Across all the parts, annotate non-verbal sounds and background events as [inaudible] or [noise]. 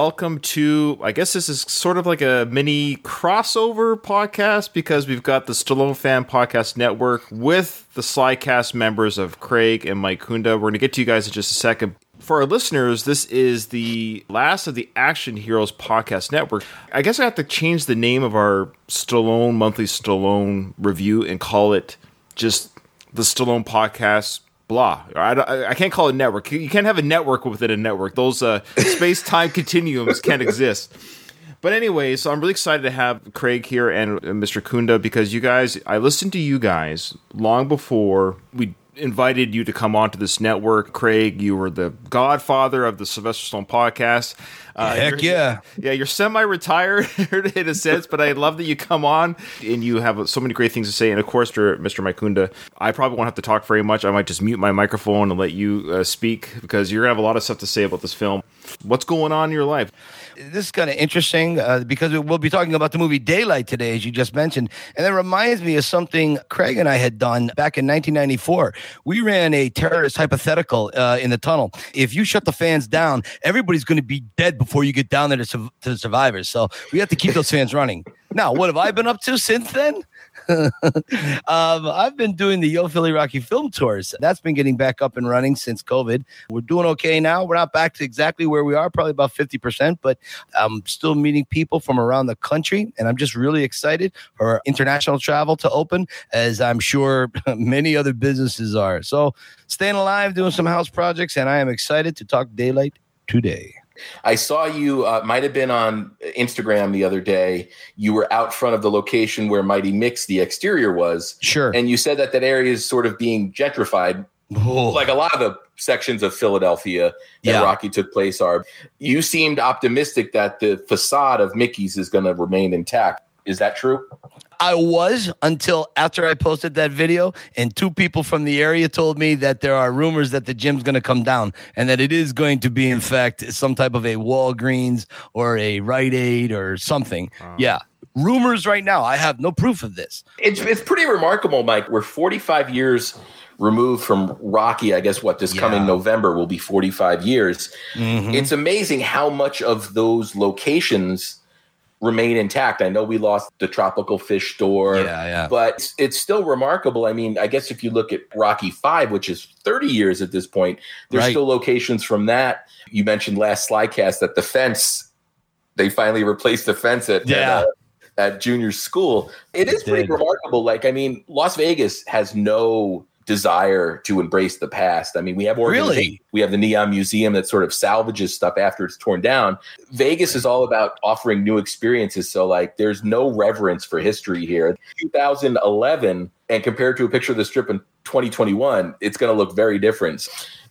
Welcome to, I guess this is sort of like a mini crossover podcast because we've got the Stallone Fan Podcast Network with the Slycast members of Craig and Mike Kunda. We're going to get to you guys in just a second. For our listeners, this is the last of the Action Heroes Podcast Network. I guess I have to change the name of our Stallone Monthly Stallone Review and call it just the Stallone Podcast blah. I, I can't call it network. You can't have a network within a network. Those uh, space time [laughs] continuums can't exist. But anyway, so I'm really excited to have Craig here and Mr. Kunda because you guys, I listened to you guys long before we invited you to come onto this network. Craig, you were the godfather of the Sylvester Stallone podcast. Uh, Heck yeah. Yeah, you're semi retired [laughs] in a sense, but I love that you come on and you have so many great things to say. And of course, Mr. Mike Kunda, I probably won't have to talk very much. I might just mute my microphone and let you uh, speak because you're going to have a lot of stuff to say about this film. What's going on in your life? This is kind of interesting uh, because we'll be talking about the movie Daylight today, as you just mentioned. And that reminds me of something Craig and I had done back in 1994. We ran a terrorist hypothetical uh, in the tunnel. If you shut the fans down, everybody's going to be dead before you get down there to, su- to the survivors. So we have to keep those fans running. Now, what have I been up to since then? Um, I've been doing the Yo Philly Rocky film tours. That's been getting back up and running since COVID. We're doing okay now. We're not back to exactly where we are, probably about 50%, but I'm still meeting people from around the country. And I'm just really excited for international travel to open, as I'm sure [laughs] many other businesses are. So staying alive, doing some house projects, and I am excited to talk daylight today. I saw you uh, might have been on Instagram the other day. You were out front of the location where Mighty Mick's, the exterior was. Sure. And you said that that area is sort of being gentrified, oh. like a lot of the sections of Philadelphia that yeah. Rocky took place are. You seemed optimistic that the facade of Mickey's is going to remain intact. Is that true? I was until after I posted that video, and two people from the area told me that there are rumors that the gym's going to come down and that it is going to be, in fact, some type of a Walgreens or a Rite Aid or something. Uh, yeah. Rumors right now. I have no proof of this. It's, it's pretty remarkable, Mike. We're 45 years removed from Rocky. I guess what this yeah. coming November will be 45 years. Mm-hmm. It's amazing how much of those locations remain intact. I know we lost the tropical fish store, yeah, yeah. but it's, it's, still remarkable. I mean, I guess if you look at Rocky Five, which is 30 years at this point, there's right. still locations from that. You mentioned last Slycast that the fence, they finally replaced the fence at, yeah. at, uh, at junior school. It is pretty remarkable. Like, I mean, Las Vegas has no desire to embrace the past. I mean, we have really we have the Neon Museum that sort of salvages stuff after it's torn down. Vegas is all about offering new experiences. So like, there's no reverence for history here. 2011 and compared to a picture of the strip in 2021, it's going to look very different.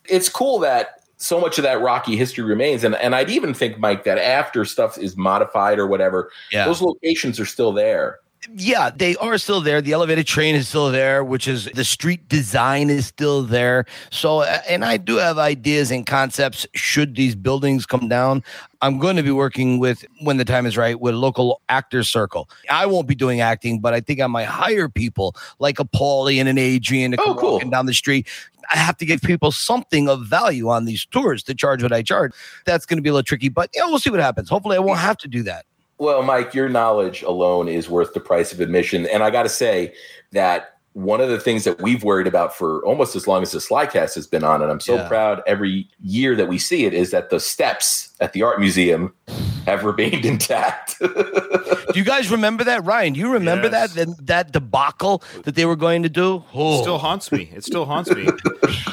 It's cool that so much of that rocky history remains and and I'd even think Mike that after stuff is modified or whatever, yeah. those locations are still there yeah, they are still there. The elevated train is still there, which is the street design is still there. So, and I do have ideas and concepts should these buildings come down. I'm going to be working with, when the time is right, with a local actors circle. I won't be doing acting, but I think I might hire people like a Paulie and an Adrian to oh, come cool. walking down the street. I have to give people something of value on these tours to charge what I charge. That's going to be a little tricky, but yeah, we'll see what happens. Hopefully, I won't have to do that. Well, Mike, your knowledge alone is worth the price of admission. And I got to say that one of the things that we've worried about for almost as long as the Slycast has been on, and I'm so yeah. proud every year that we see it, is that the steps at the art museum have remained [laughs] intact. do you guys remember that, Ryan? Do you remember yes. that, that that debacle that they were going to do? Oh. It still haunts me. It still haunts me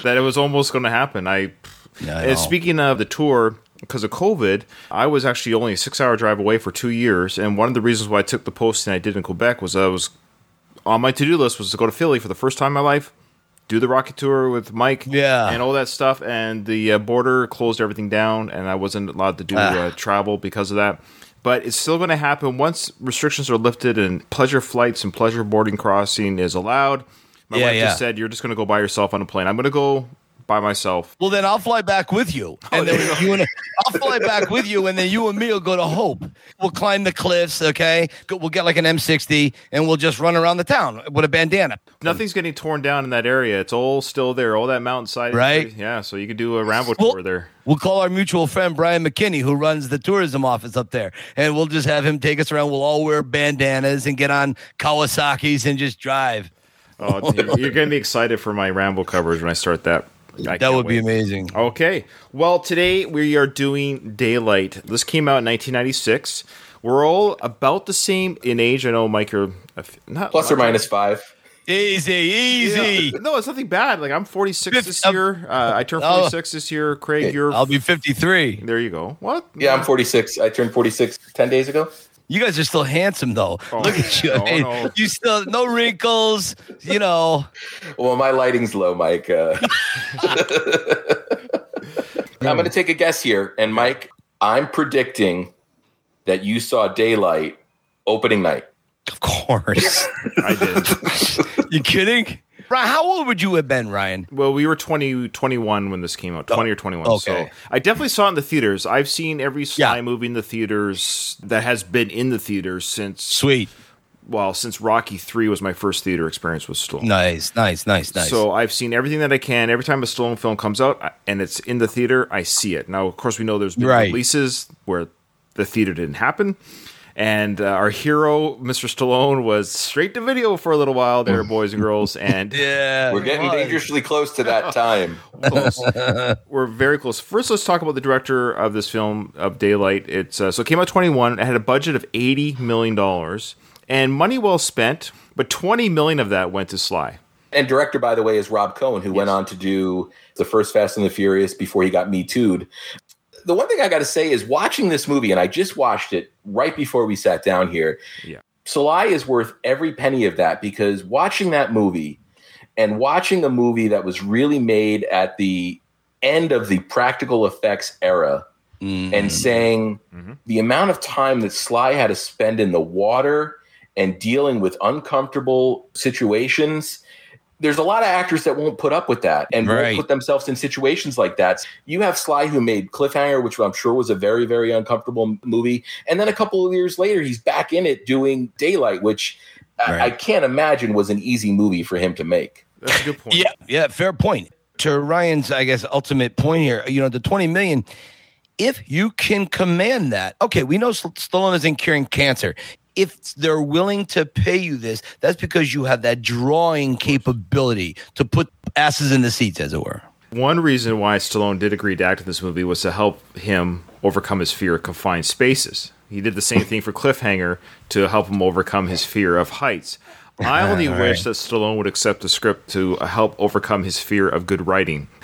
that it was almost going to happen. I. Yeah, speaking of the tour, because of COVID, I was actually only a six hour drive away for two years. And one of the reasons why I took the posting I did in Quebec was I was on my to do list was to go to Philly for the first time in my life, do the Rocky Tour with Mike, yeah, and all that stuff. And the uh, border closed everything down, and I wasn't allowed to do ah. uh, travel because of that. But it's still going to happen once restrictions are lifted and pleasure flights and pleasure boarding crossing is allowed. My yeah, wife yeah. just said, "You're just going to go by yourself on a plane." I'm going to go by myself. Well, then I'll fly back with you, [laughs] and then you and I'll fly back with you, and then you and me will go to Hope. We'll climb the cliffs. Okay, we'll get like an M60, and we'll just run around the town with a bandana. Nothing's getting torn down in that area. It's all still there. All that mountainside, right? Yeah, so you could do a Rambo Well- tour there. We'll call our mutual friend Brian McKinney, who runs the tourism office up there, and we'll just have him take us around. We'll all wear bandanas and get on Kawasaki's and just drive. Oh, you're, you're going to be excited for my Rambo coverage when I start that. I That can't would be amazing. Okay. Well, today we are doing Daylight. This came out in 1996. We're all about the same in age. I know, Mike, you're a f- not Plus or minus five. Easy, easy. Yeah. No, it's nothing bad. Like I'm 46 Fif- this year. Uh, I turned oh. 46 this year. Craig, you're. I'll be 53. there you go. What? Yeah, I'm 46. I turned 46 10 days ago. You guys are still handsome, though. Oh, Look at you. no, Hey, no. You still no wrinkles. You know. Well, my lighting's low, Mike. Uh, [laughs] I'm going to take a guess here. And, Mike, I'm predicting that you saw daylight opening night. Of course. [laughs] I did. [laughs] you kidding? Ryan, how old would you have been, Ryan? Well, we were 20, 21 when this came out, 20 or 21. okay. So I definitely saw it in the theaters. I've seen every Sly Yeah. movie in the theaters that has been in the theaters since, Sweet. well, since Rocky 3 was my first theater experience with Stallone. Nice, nice, nice, nice. So I've seen everything that I can. Every time a Stallone film comes out and it's in the theater, I see it. Now, of course, we know there's been Right. releases where the theater didn't happen. And uh, our hero, Mr. Stallone, was straight to video for a little while there, boys and girls. [laughs] And yeah, We're getting was. dangerously close to that [laughs] time. close. We're very close. First, let's talk about the director of this film of Daylight. It's uh, so it came out 21. It had a budget of 80 million dollars and money well spent, but 20 million of that went to Sly. And director, by the way, is Rob Cohen, who went on to do the first Fast and the Furious before he got Me Too'd. The one thing I got to say is watching this movie, and I just watched it right before we sat down here. Yeah. Sly is worth every penny of that because watching that movie and watching a movie that was really made at the end of the practical effects era Mm. and saying Mhm. the amount of time that Sly had to spend in the water and dealing with uncomfortable situations. There's a lot of actors that won't put up with that and Right. won't put themselves in situations like that. You have Sly who made Cliffhanger, which I'm sure was a very, very uncomfortable movie. And then a couple of years later, he's back in it doing Daylight, which I, I can't imagine was an easy movie for him to make. That's a good point. Yeah, yeah, fair point. To Ryan's, I guess, ultimate point here, you know, the 20 million, if you can command that, okay, we know St- Stallone isn't curing cancer. If they're willing to pay you this, that's because you have that drawing capability to put asses in the seats, as it were. One reason why Stallone did agree to act in this movie was to help him overcome his fear of confined spaces. He did the same thing for Cliffhanger to help him overcome his fear of heights. I [laughs] only All wish right. that Stallone would accept the script to help overcome his fear of good writing. [laughs]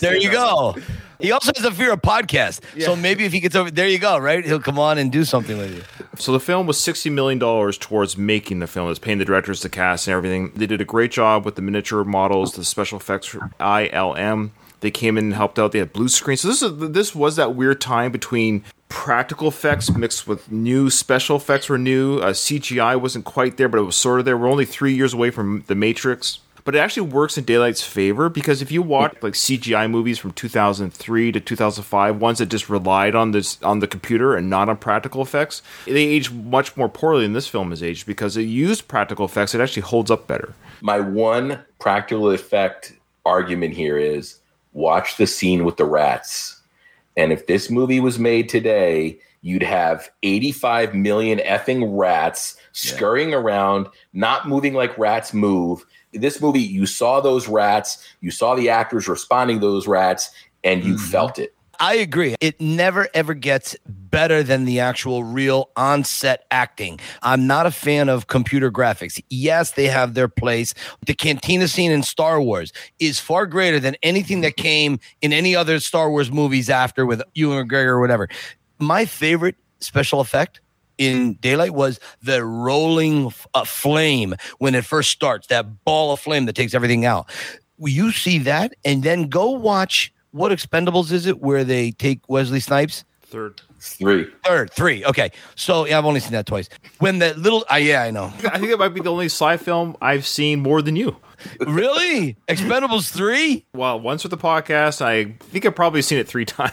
There you go. He also has a fear of podcast. So maybe if he gets over, there you go, right? He'll come on and do something with you. So the film was sixty million dollars towards making the film. It was paying the directors, the cast, and everything. They did a great job with the miniature models, the special effects from ILM. They came in and helped out. They had blue screen. So this is this was that weird time between practical effects mixed with new special effects were new. Uh, CGI wasn't quite there, but it was sort of there. We're only three years away from The Matrix. But it actually works in Daylight's favor because if you watch like CGI movies from 2003 to 2005, ones that just relied on this on the computer and not on practical effects, they age much more poorly than this film has aged because it used practical effects. It actually holds up better. My one practical effect argument here is watch the scene with the rats. And if this movie was made today, you'd have 85 million effing rats scurrying around, not moving like rats move. This movie, you saw those rats, you saw the actors responding to those rats, and you mm-hmm. felt it. I agree. It never ever gets better than the actual real on-set acting. I'm not a fan of computer graphics. Yes, they have their place. The cantina scene in Star Wars is far greater than anything that came in any other Star Wars movies after with Ewan McGregor or whatever. My favorite special effect in Daylight was the rolling uh, flame when it first starts, that ball of flame that takes everything out. You see that, and then go watch what Expendables is it where they take Wesley Snipes Third. Three. Third, three. Okay, so yeah, I've only seen that twice. When the little, uh, yeah, I know. I think it might be the only Sly film I've seen more than you. really, [laughs] Expendables three. Well, once with the podcast, I think I've probably seen it three [laughs] times.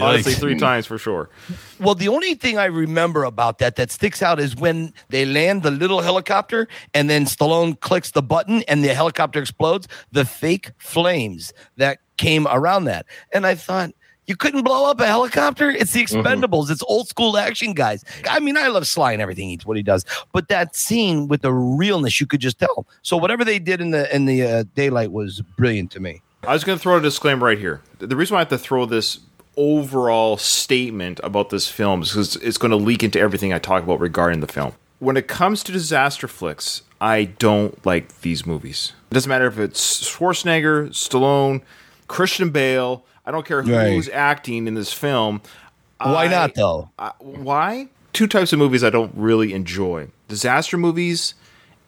Honestly, three times for sure. Well, the only thing I remember about that that sticks out is when they land the little helicopter and then Stallone clicks the button and the helicopter explodes. The fake flames that came around that, and I thought. You couldn't blow up a helicopter. It's the Expendables. It's old school action, guys. I mean, I love Sly and everything. He's what he does, but that scene with the realness, you could just tell. So whatever they did in the in the uh, daylight was brilliant to me. I was going to throw a disclaimer right here. The reason why I have to throw this overall statement about this film is because it's going to leak into everything I talk about regarding the film. When it comes to disaster flicks, I don't like these movies. It doesn't matter if it's Schwarzenegger, Stallone, Christian Bale. I don't care Right. who's acting in this film. Why I- not though? I- why? Two types of movies I don't really enjoy: disaster movies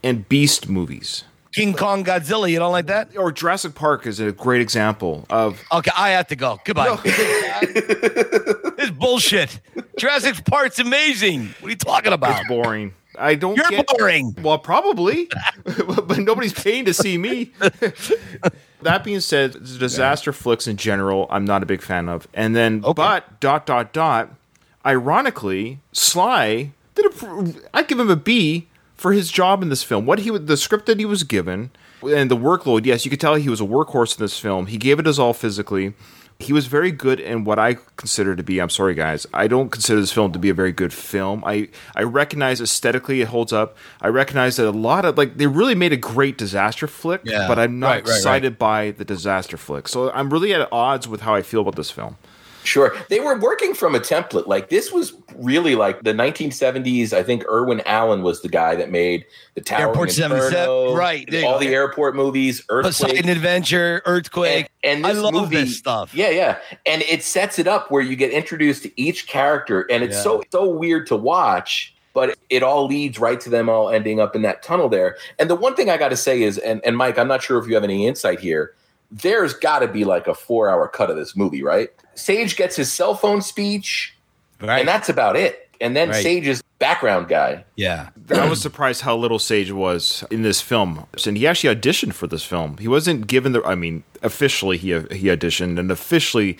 and beast movies. King Kong Godzilla, you don't like that? Or Jurassic Park is a great example of Okay, I have to go. Goodbye. [laughs] this is bullshit. Jurassic Park's amazing. What are you talking about? It's boring. I don't. You're get, boring. Well, probably, [laughs] but nobody's paying to see me. [laughs] that being said, disaster flicks in general, I'm not a big fan of. And then, Okay. but dot dot dot. Ironically, Sly did a. I give him a B for his job in this film. What he would- the script that he was given and the workload. Yes, you could tell he was a workhorse in this film. He gave it his all physically. He was very good in what I consider to be. I'm sorry, guys. I don't consider this film to be a very good film. I I recognize aesthetically it holds up. I recognize that a lot of like they really made a great disaster flick, Yeah. but I'm not Right, right, right. excited by the disaster flick. So I'm really at odds with how I feel about this film. Sure. They were working from a template. Like this was really like the 1970s. I think Irwin Allen was the guy that made the Tower Airport Inferno, 77, right, there All the airport movies, Earthquake. Poseidon Adventure, Earthquake. And, and I love movie, this stuff. Yeah, yeah. And it sets it up where you get introduced to each character, and it's Yeah. so so weird to watch, but it all leads right to them all ending up in that tunnel there. And the one thing I got to say is, and, and Mike, I'm not sure if you have any insight here. There's got to be like a four hour cut of this movie, right? Sage gets his cell phone speech, Right. and that's about it. And then Right. Sage's background guy. yeah. I was surprised how little Sage was in this film, and he actually auditioned for this film. He wasn't given the. I mean, officially he he auditioned, and officially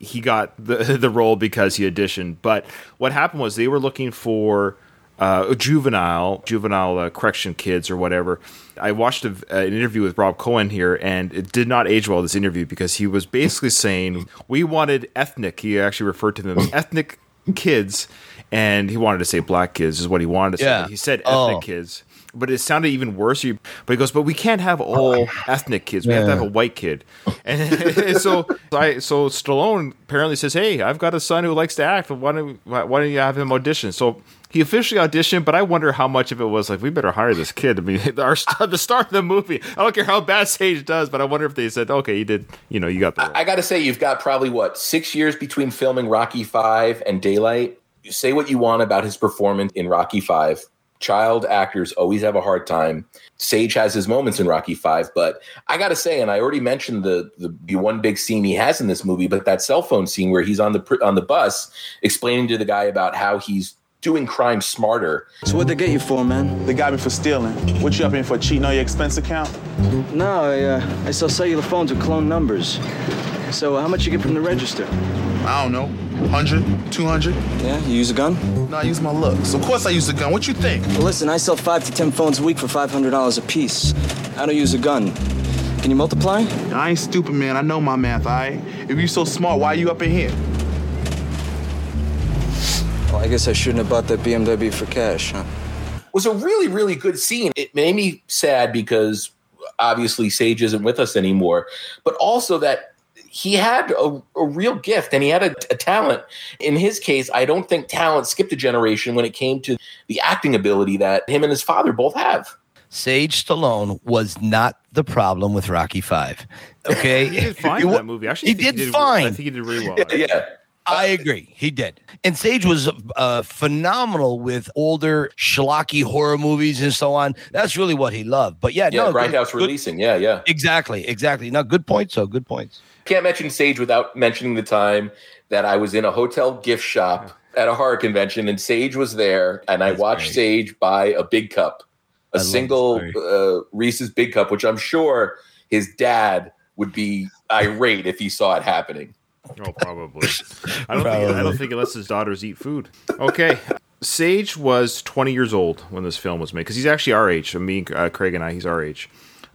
he got the [laughs] the role because he auditioned. But what happened was they were looking for uh, juvenile juvenile uh, correction kids or whatever. I watched a, uh, an interview with Rob Cohen here, and it did not age well. This interview because he was basically saying we wanted ethnic. He actually referred to them as [coughs] ethnic kids, and he wanted to say black kids is what he wanted to say. Yeah. but He said ethnic Oh. kids, but it sounded even worse. But he goes, but we can't have all ethnic kids. We have to have a white kid. And [laughs] so, I, so Stallone apparently says, "Hey, I've got a son who likes to act. Why don't why, why don't you have him audition?" So. He officially auditioned, but I wonder how much of it was like we better hire this kid. I mean, [laughs] our the star of the movie. I don't care how bad Sage does, but I wonder if they said, "Okay, you did. You know, you got the." Role. I got to say, you've got probably what six years between filming Rocky Five and Daylight. You say what you want about his performance in Rocky Five. Child actors always have a hard time. Sage has his moments in Rocky Five, but I got to say, and I already mentioned the, the the one big scene he has in this movie, but that cell phone scene where he's on the on the bus explaining to the guy about how he's doing crime smarter. So what'd they get you for, man? They got me for stealing. What you up in for cheating on your expense account? No, I, uh, I sell cellular phones with clone numbers. So uh, how much you get from the register? I don't know. 100, 200? Yeah, you use a gun? No, I use my looks. Of course I use a gun. What you think? Well, listen, I sell five to ten phones a week for $500 a piece. I don't use a gun. Can you multiply? I ain't stupid, man. I know my math, all right? If you so smart, why are you up in here? Well, I guess I shouldn't have bought that BMW for cash, huh? was a really, really good scene. It made me sad because obviously Sage isn't with us anymore, but also that he had a, a real gift and he had a, a talent. In his case, I don't think talent skipped a generation when it came to the acting ability that him and his father both have. Sage Stallone was not the problem with Rocky Five. Okay, he did fine in that movie. Actually, he I think did I think he did really well. [laughs] Yeah. I agree. He did. And Sage was uh, phenomenal with older schlocky horror movies and so on. That's really what he loved. But yeah, Yeah, no, good- Grindhouse good- releasing. Yeah, yeah. Exactly, exactly. No, good points. So good points. Can't mention Sage without mentioning the time that I was in a hotel gift shop at a horror convention, and Sage was there, and I watched great. Sage buy a big cup, I a love single uh, Reese's big cup, which I'm sure his dad would be irate if he saw it happening. Oh, probably. I don't think. I don't think he lets his daughters eat food. Okay. Sage was 20 years old when this film was made because he's actually our age. Me, uh, Craig, and I, he's our age.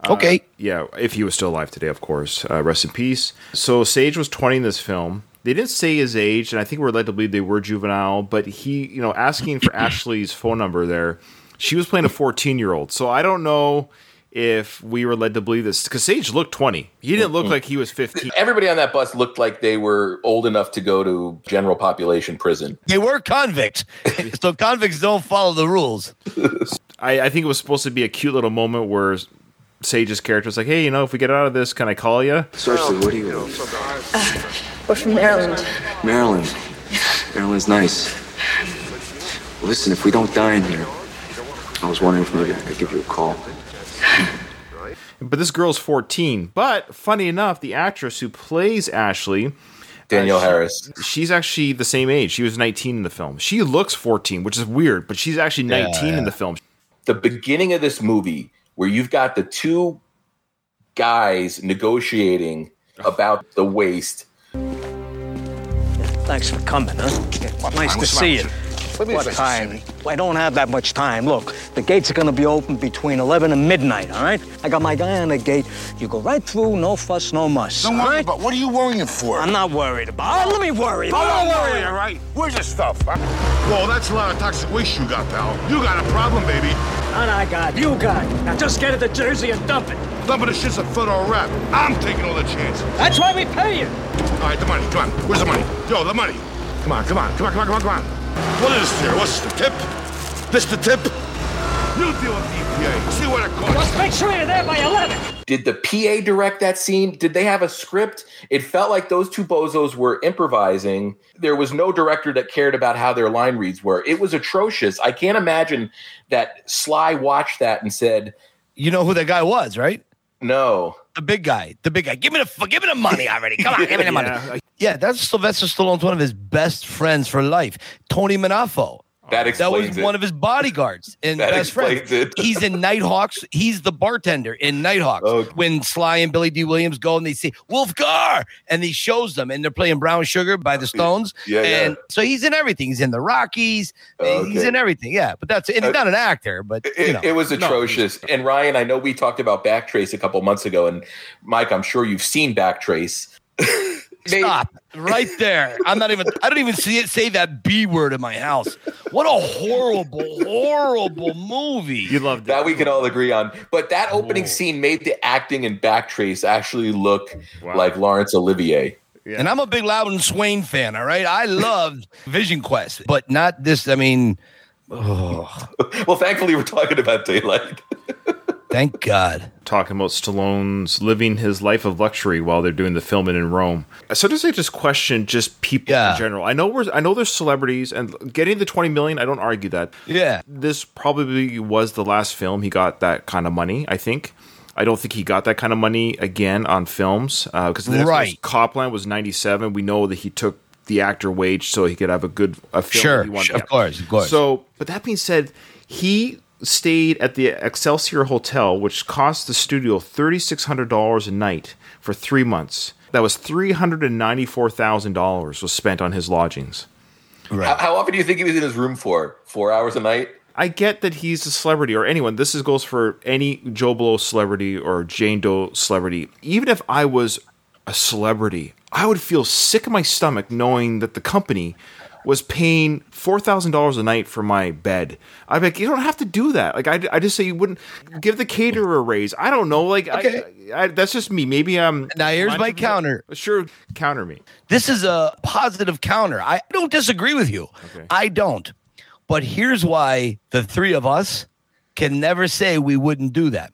Okay. Yeah, if he was still alive today, of course. Uh, rest in peace. So Sage was 20 in this film. They didn't say his age, and I think we're led to believe they were juvenile. But he, you know, asking for Ashley's phone number there, she was playing a 14 year old. So I don't know if we were led to believe this because Sage looked 20. He didn't look mm-hmm. like he was 15. Everybody on that bus looked like they were old enough to go to general population prison. They were convicts, [laughs] so convicts don't follow the rules. [laughs] I, I think it was supposed to be a cute little moment where Sage's character was like, "Hey, you know, if we get out of this, can I call you?" Seriously, what do you uh, We're from Maryland. Maryland. Maryland's nice. Listen, if we don't die in here, I was wondering if maybe I could give you a call. [laughs] But this girl's 14. But funny enough, the actress who plays Ashley, Danielle uh, Harris. she's actually the same age. She was 19 in the film. She looks 14, which is weird, but she's actually 19 in the film. the beginning of this movie where you've got the two guys negotiating about the waste. Thanks for coming, huh? Nice to see you. What time? I don't have that much time. Look, the gates are gonna be open between 11 and midnight, all right? I got my guy on the gate. You go right through, no fuss, no muss. Don't worry right? about what are you worrying for? I'm not worried about. Oh, let me worry. I'm I'm not not worried, worried. all right? Where's your stuff? Huh? Whoa, that's a lot of toxic waste you got, pal. You got a problem, baby. And I got you got. Now just get it to Jersey and dump it. Dumping the shit's a federal rap. I'm taking all the chances. That's why we pay you. All right, the money. Come on. Where's the money? Yo, the money. Come on, come on, come on, come on, come on, come on. What is this here? What's the tip? This the tip? You deal with the EPA. See what it costs. Just make sure you're there by 11. Did the PA direct that scene? Did they have a script? It felt like those two bozos were improvising. There was no director that cared about how their line reads were. It was atrocious. I can't imagine that Sly watched that and said, You know who that guy was, right? "No." The big guy. The big guy. Give me the give me the money already. Come on, give me the [laughs] money. Yeah, Yeah, that's Sylvester Stallone's one of his best friends for life. Tony Munafo. That explains That was it. one of his bodyguards and That best friends. He's in Nighthawks. He's the bartender in Nighthawks. Okay. When Sly and Billy Dee Williams go and they say Wulfgar, and he shows them, and they're playing Brown Sugar by the Stones. Yeah, yeah. and so he's in everything. He's in the Rockies. He's in everything. Yeah, but that's and he's Uh, not an actor, but It, you know. it was atrocious. and Ryan, I know we talked about Backtrace a couple months ago, and Mike, I'm sure you've seen Backtrace. [laughs] They- Stop right there. I'm not even. I don't even see it. Say that b word in my house. What a horrible, horrible movie. you loved it. That we can all agree on. But that opening Whoa. scene made the acting in Backtrace actually look Wow. like Laurence Olivier. Yeah. And I'm a big Loudon Swain fan. All right, I loved Vision Quest, but not this. I mean, oh, [laughs] Well, thankfully, we're talking about Daylight. [laughs] thank God. talking about Stallone's living his life of luxury while they're doing the filming in Rome. Sometimes I just question just people Yeah. in general. I know we're I know there's celebrities and getting the 20 million, I don't argue that. Yeah, This probably was the last film he got that kind of money, I think. I don't think he got that kind of money again on films uh, because Right. Cop Land was 97. We know that he took the actor wage so he could have a good a film sure, wanted. of course, of course. So, but that being said, he stayed at the Excelsior Hotel, which cost the studio thirty six hundred dollars a night for three months. That was three hundred and ninety four thousand dollars was spent on his lodgings. How, how often do you think he was in his room for? Four hours a night? I get that he's a celebrity or anyone. This is, goes for any Joe Blow celebrity or Jane Doe celebrity. Even if I was a celebrity, I would feel sick in my stomach knowing that the company was paying four thousand dollars a night for my bed. I'm like, you don't have to do that. Like I, I just say you wouldn't give the caterer a raise. I don't know. Like Okay. I, I, that's just me. Maybe I'm Now, here's my counter. Sure, counter me. this is a positive counter. I don't disagree with you. Okay. I don't. But here's why the three of us can never say we wouldn't do that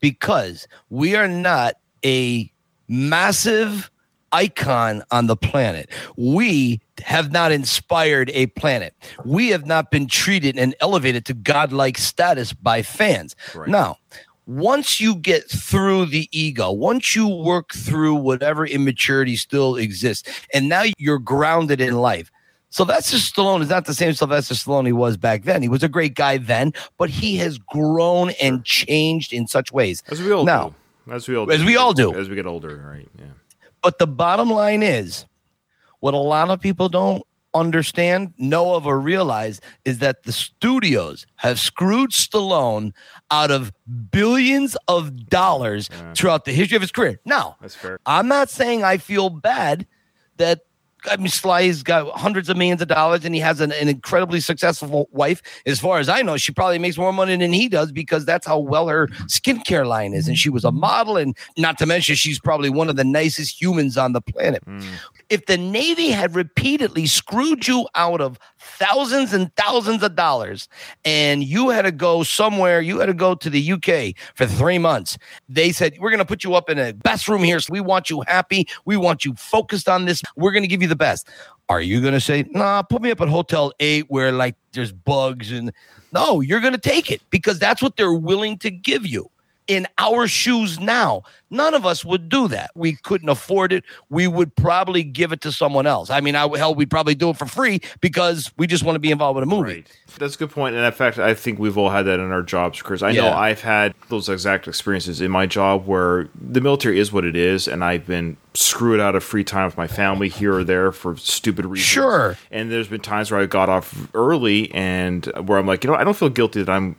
because we are not a massive icon on the planet. We have not inspired a planet. We have not been treated and elevated to godlike status by fans. Right. Now, once you get through the ego, once you work through whatever immaturity still exists, and now you're grounded in life. Sylvester Stallone is not the same Sylvester Stallone he was back then. He was a great guy then, but he has grown and changed in such ways. As we all now, do. As we all As we all do. As we get older, right? Yeah. But the bottom line is what a lot of people don't understand, know of, or realize is that the studios have screwed Stallone out of billions of dollars throughout the history of his career. Now, That's fair. I'm not saying I feel bad that I mean Sly's got hundreds of millions of dollars and he has an, an incredibly successful wife. As far as I know, she probably makes more money than he does because that's how well her skincare line is. And she was a model, and not to mention she's probably one of the nicest humans on the planet. Hmm. If the Navy had repeatedly screwed you out of thousands and thousands of dollars and you had to go somewhere, you had to go to the UK for three months, they said, We're going to put you up in a best room here. So we want you happy. We want you focused on this. We're going to give you the best. Are you going to say, Nah, put me up at Hotel 8 where like there's bugs and no, you're going to take it because that's what they're willing to give you. In our shoes now, none of us would do that. We couldn't afford it. We would probably give it to someone else. I mean, I, hell, we'd probably do it for free because we just want to be involved with a movie. Right. That's a good point. And in fact, I think we've all had that in our jobs, Chris. I know I've had those exact experiences in my job where the military is what it is, and I've been screwed out of free time with my family here or there for stupid reasons. Sure. And there's been times where I got off early and where I'm like, you know, I don't feel guilty that I'm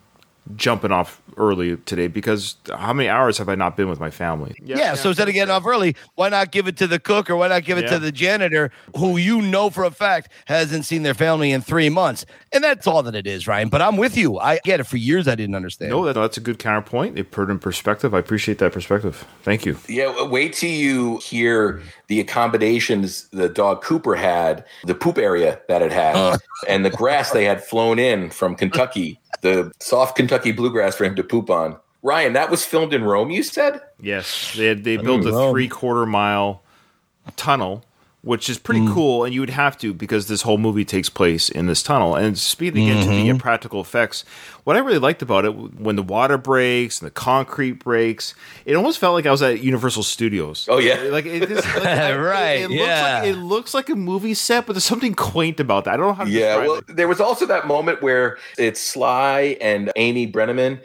jumping off early today because how many hours have I not been with my family? Yeah, so instead of getting off early, why not give it to the cook or why not give it Yeah. to the janitor who you know for a fact hasn't seen their family in three months? And that's all that it is, Ryan. But I'm with you. I get it. For years, I didn't understand. No, that, that's a good counterpoint. It put in perspective. I appreciate that perspective. Thank you. Yeah, w- wait till you hear the accommodations the dog Cooper had, the poop area that it had, and the grass they had flown in from Kentucky, the soft Kentucky bluegrass for him to poop on. Ryan, that was filmed in Rome, you said? Yes, they had, they built a three quarter mile tunnel, which is pretty cool, and you would have to because this whole movie takes place in this tunnel. And speaking again to the uh, practical effects, what I really liked about it when the water breaks and the concrete breaks, it almost felt like I was at Universal Studios. Oh, yeah. like it just like, [laughs] Right, It, it looks yeah. like it looks like a movie set, but there's something quaint about that. I don't know how to Yeah, describe well, it. there was also that moment where it's Sly and Amy Brenneman,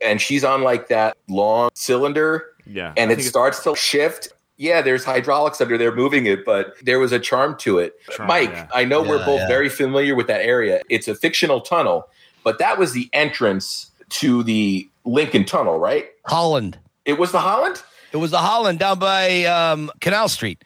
and she's on like that long cylinder, Yeah, and I it think it's- starts to shift. Yeah, there's hydraulics under there moving it, but there was a charm to it. Charm, Mike, yeah. I know we're both yeah. very familiar with that area. It's a fictional tunnel, but that was the entrance to the Lincoln Tunnel, right? Holland. It was the Holland? It was the Holland down by um, Canal Street.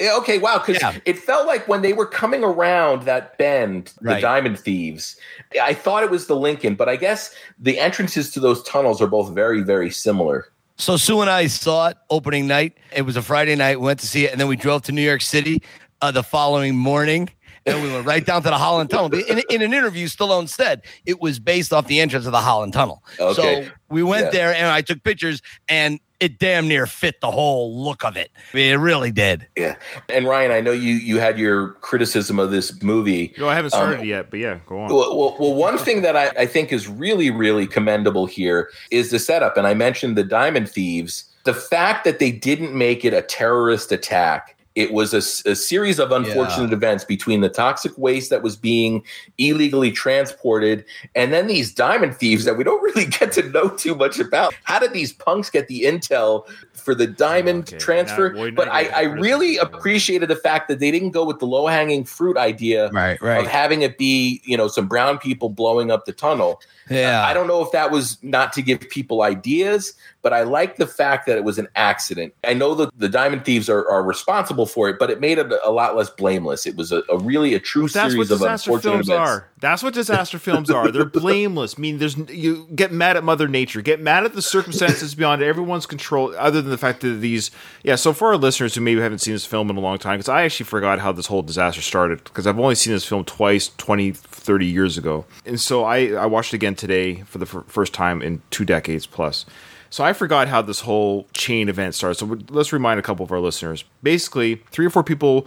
Yeah, okay, wow. Because Yeah. it felt like when they were coming around that bend, the Right. Diamond Thieves, I thought it was the Lincoln, but I guess the entrances to those tunnels are both very, very similar. So Sue and I saw it opening night. It was a Friday night. We went to see it, and then we drove to New York City uh, the following morning. And we went right down to the Holland Tunnel. In, in an interview, Stallone said it was based off the entrance of the Holland Tunnel. Okay. So we went Yeah. there, and I took pictures, and it damn near fit the whole look of it. I mean, it really did. Yeah. And Ryan, I know you you had your criticism of this movie. No, I haven't started Um, yet, but yeah, go on. Well, well, well, one thing that I, I think is really, really commendable here is the setup. And I mentioned the Diamond Thieves. The fact that they didn't make it a terrorist attack. It was a series of unfortunate events between the toxic waste that was being illegally transported and then these diamond thieves that we don't [laughs] really get to know too much about. How did these punks get the intel for the diamond Okay, transfer? now but I, I criticism. really appreciated the fact that they didn't go with the low hanging fruit idea Right, of having it be, you know, some brown people blowing up the tunnel. Yeah. I don't know if that was not to give people ideas, but I like the fact that it was an accident. I know that the Diamond Thieves are, are responsible for it, but it made it a lot less blameless. It was a, a really a true That's what series of disaster unfortunate films events. are. That's what disaster films are. They're [laughs] blameless. I mean, there's you get mad at Mother Nature, get mad at the circumstances beyond everyone's control, other than the fact that these. Yeah. So for our listeners who maybe haven't seen this film in a long time, because I actually forgot how this whole disaster started, because I've only seen this film twice, 20, 30 years ago, and so I I watched it again today for the f- first time in two decades plus. So I forgot how this whole chain event started. So let's remind a couple of our listeners. Basically, three or four people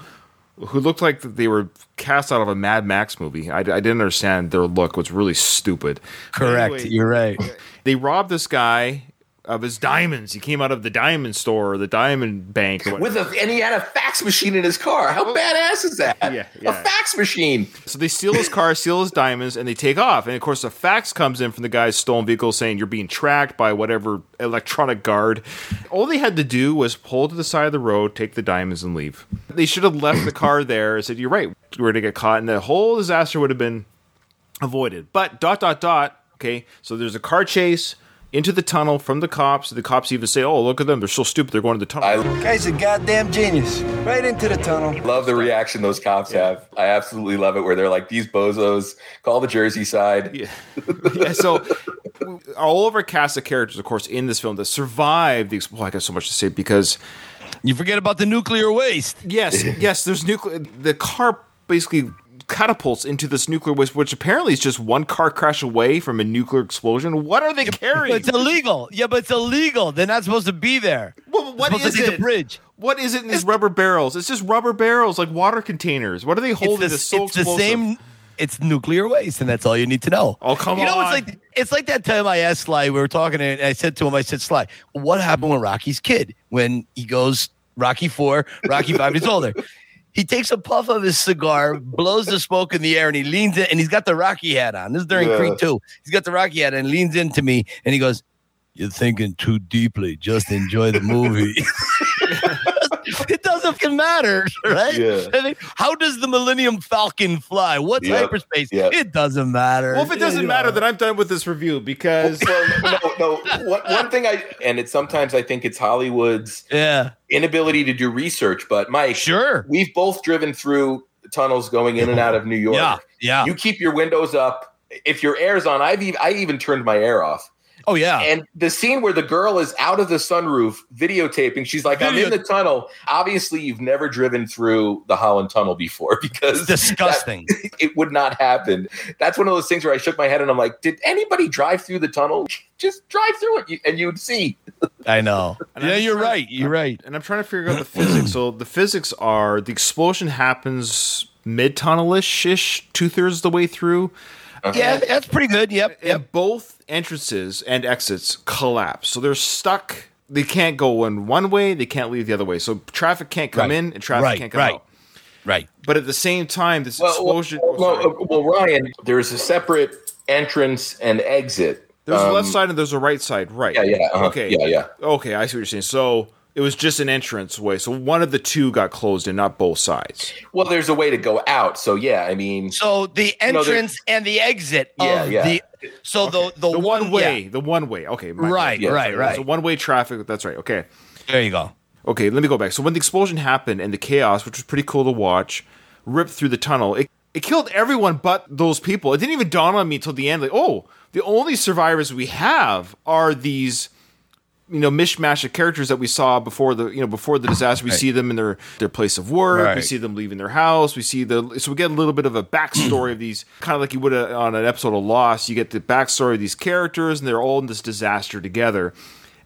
who looked like they were cast out of a Mad Max movie. I, I didn't understand their look was really stupid. Correct. Anyway, You're right. They robbed this guy of his diamonds. He came out of the diamond store or the diamond bank. or With a, and he had a fax machine in his car. How badass is that? Yeah, yeah. A fax machine. So they steal his car, steal his diamonds, and they take off. And of course, a fax comes in from the guy's stolen vehicle saying you're being tracked by whatever electronic guard. All they had to do was pull to the side of the road, take the diamonds, and leave. They should have left the car there and said, "You're right, we're going to get caught," and the whole disaster would have been avoided. But dot dot dot. Okay, so there's a car chase into the tunnel from the cops. The cops even say, "Oh, look at them! They're so stupid. They're going to the tunnel." I Guy's a goddamn genius. Right into the tunnel. love the reaction those cops have. I absolutely love it where they're like, these bozos, call the Jersey side. Yeah. [laughs] yeah. So all of our cast of characters, of course, in this film that survived the. Well, I got so much to say because You forget about the nuclear waste. yes, yes, there's nuclear. The car basically catapults into this nuclear waste, which apparently is just one car crash away from a nuclear explosion. What are they carrying? It's illegal. Yeah, but it's illegal. They're not supposed to be there. Well, what to it? the bridge. What is it in these rubber barrels? It's just rubber barrels, like water containers. What are they It's, holding? the, so it's the same. It's nuclear waste, and that's all you need to know. Oh, come you know, on. it's like it's like that time I asked Sly. We were talking, and I said to him, "I said, Sly, what happened with Rocky's kid when he goes Rocky four, Rocky five years older?" [laughs] He takes a puff of his cigar, blows the smoke in the air, and he leans in, and he's got the Rocky hat on. This is during Yeah. Creed two. He's got the Rocky hat and leans into me, and he goes, "You're thinking too deeply. Just enjoy the movie." [laughs] [laughs] it doesn't matter, [laughs] right? Yeah. I mean, how does the Millennium Falcon fly? What's Yep. hyperspace? Yep. It doesn't matter. Well, if it doesn't You matter, know. then I'm done with this review because well, [laughs] no, no. One, one thing I, and it's sometimes I think it's Hollywood's yeah, inability to do research, but Mike, sure, we've both driven through tunnels going in and out of New York. yeah, yeah. You keep your windows up. If your air's on, I've even, I even turned my air off. Oh yeah, And the scene where the girl is out of the sunroof videotaping, she's like, I'm in the tunnel. Obviously, you've never driven through the Holland Tunnel before [laughs] because it's disgusting. that- [laughs] it would not happen. That's one of those things where I shook my head and I'm like, did anybody drive through the tunnel? [laughs] Just drive through it and you'd see. I know. And yeah, I'm you're trying- right. You're right. and I'm trying to figure out the physics. So the physics are the explosion happens mid tunnelish ish, two thirds the way through. Uh-huh. Yeah, that's pretty good. Yep, And both entrances and exits collapse. So they're stuck. They can't go in one way, they can't leave the other way. So traffic can't come Right. in and traffic Right, can't come right. out. Right. But at the same time, this Well, explosion. well, oh, well, well, Ryan, there's a separate entrance and exit. there's a Um, left side and there's a right side. Right. Yeah, yeah, uh-huh. Okay. yeah, yeah. Okay, I see what you're saying. So it was just an entrance way. So one of the two got closed and not both sides. Well, there's a way to go out. So yeah, I mean, So the know, there- entrance and the exit Yeah, of yeah. the so the the, The one yeah. way. The one way. Okay. my bad. Right, Yeah, right, So right. one way traffic. That's right. Okay. There you go. Okay, let me go back. So when the explosion happened and the chaos, which was pretty cool to watch, ripped through the tunnel, it, it killed everyone but those people. It didn't even dawn on me until the end. Like, oh, the only survivors we have are these, you know, mishmash of characters that we saw before the, you know, before the disaster. We see them in their their place of work. We see them leaving their house. We see the so we get a little bit of a backstory of these, [clears throat] kind of like you would uh, on an episode of Lost. You get the backstory of these characters, and they're all in this disaster together.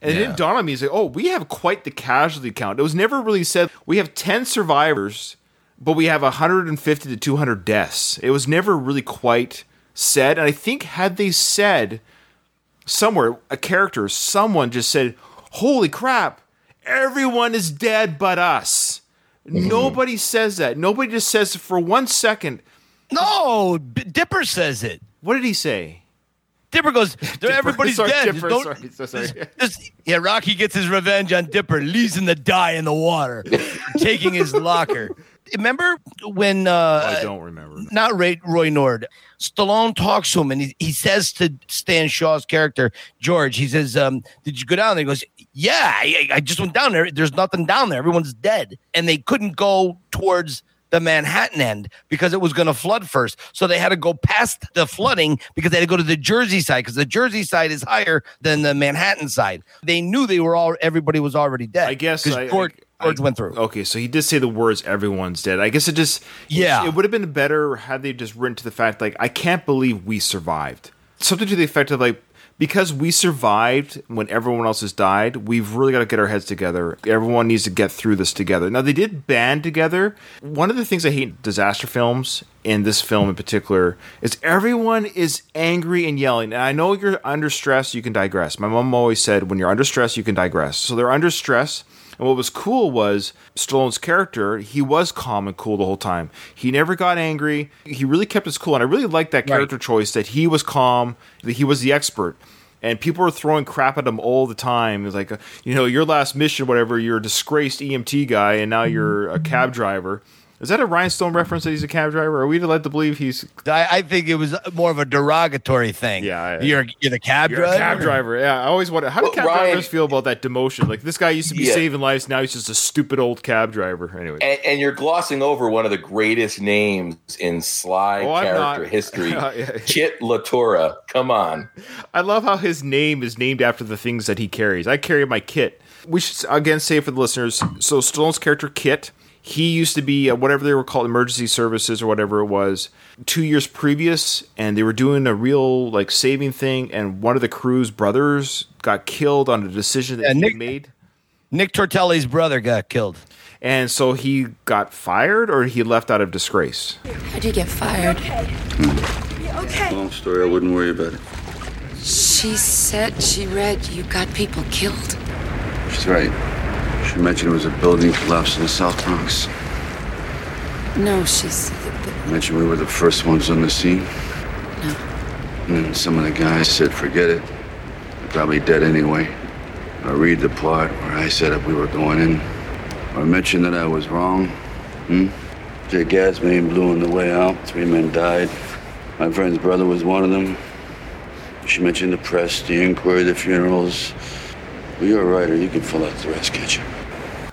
And it didn't dawn on me. It's like, oh, we have quite the casualty count. It was never really said we have 10 survivors, but we have 150 to 200 deaths. It was never really quite said. And I think, had they said somewhere, a character, someone just said, holy crap, everyone is dead but us. Mm-hmm. Nobody says that. Nobody just says for one second. No, Dipper says it. What did he say? Dipper goes, [laughs] "They're- everybody's sorry, dead. Dipper, Don't- sorry, so sorry. Yeah, Rocky gets his revenge on Dipper, leaves him to die in the water, [laughs] taking his locker. Remember when uh, I don't remember. not Ray, Roy Nord. Stallone talks to him and he, he says to Stan Shaw's character, George, he says, um, Did you go down there? He goes, Yeah, I, I just went down there. There's nothing down there. Everyone's dead. And they couldn't go towards the Manhattan end because it was going to flood first. So they had to go past the flooding because they had to go to the Jersey side because the Jersey side is higher than the Manhattan side. They knew they were all, everybody was already dead. I guess 'Cause I- George, I- George I- went through. Okay, so he did say the words "everyone's dead." I guess it just Yeah. it would have been better had they just written to the fact like I can't believe we survived. Something to the effect of like because we survived when everyone else has died, we've really got to get our heads together. Everyone needs to get through this together. Now, they did band together. One of the things I hate in disaster films, in this film in particular, is everyone is angry and yelling. And I know you're under stress, you can digress. My mom always said, when you're under stress, you can digress. So they're under stress. And what was cool was Stallone's character, he was calm and cool the whole time. He never got angry. He really kept his cool. And I really liked that character right. choice that he was calm, that he was the expert and people were throwing crap at him all the time. It's like, uh, you know, your last mission, whatever, you're a disgraced EMT guy, and now you're a cab driver. Is that a Rhinestone reference that he's a cab driver? Are we led to believe he's? I, I think it was more of a derogatory thing. Yeah, I, you're you're the cab you're driver. cab driver. Yeah, I always wonder how do cab Ryan, drivers feel about that demotion? Like this guy used to be yeah. saving lives, now he's just a stupid old cab driver. Anyway, and, and you're glossing over one of the greatest names in Sly oh, character history, [laughs] Kit Latura. Come on, I love how his name is named after the things that he carries. I carry my kit. We should again say for the listeners. So Stallone's character Kit he used to be uh, whatever they were called, emergency services or whatever it was, two years previous, and they were doing a real like saving thing, and one of the crew's brothers got killed on a decision that yeah, he Nick, made. Nick Tortelli's brother got killed. And so he got fired or he left out of disgrace. How'd you get fired? Okay. okay. Long story, I wouldn't worry about it. She said she read you got people killed. She's right. She mentioned it was a building collapse in the South Bronx. No, she's. Mentioned we were the first ones on the scene. No. And then some of the guys said, forget it. They're probably dead anyway. I read the part where I said that we were going in. I mentioned that I was wrong. Hmm? Jay gas main blew on the way out. Three men died. My friend's brother was one of them. She mentioned the press, the inquiry, the funerals. Well, you're a writer. You can fill out the rest, can't you?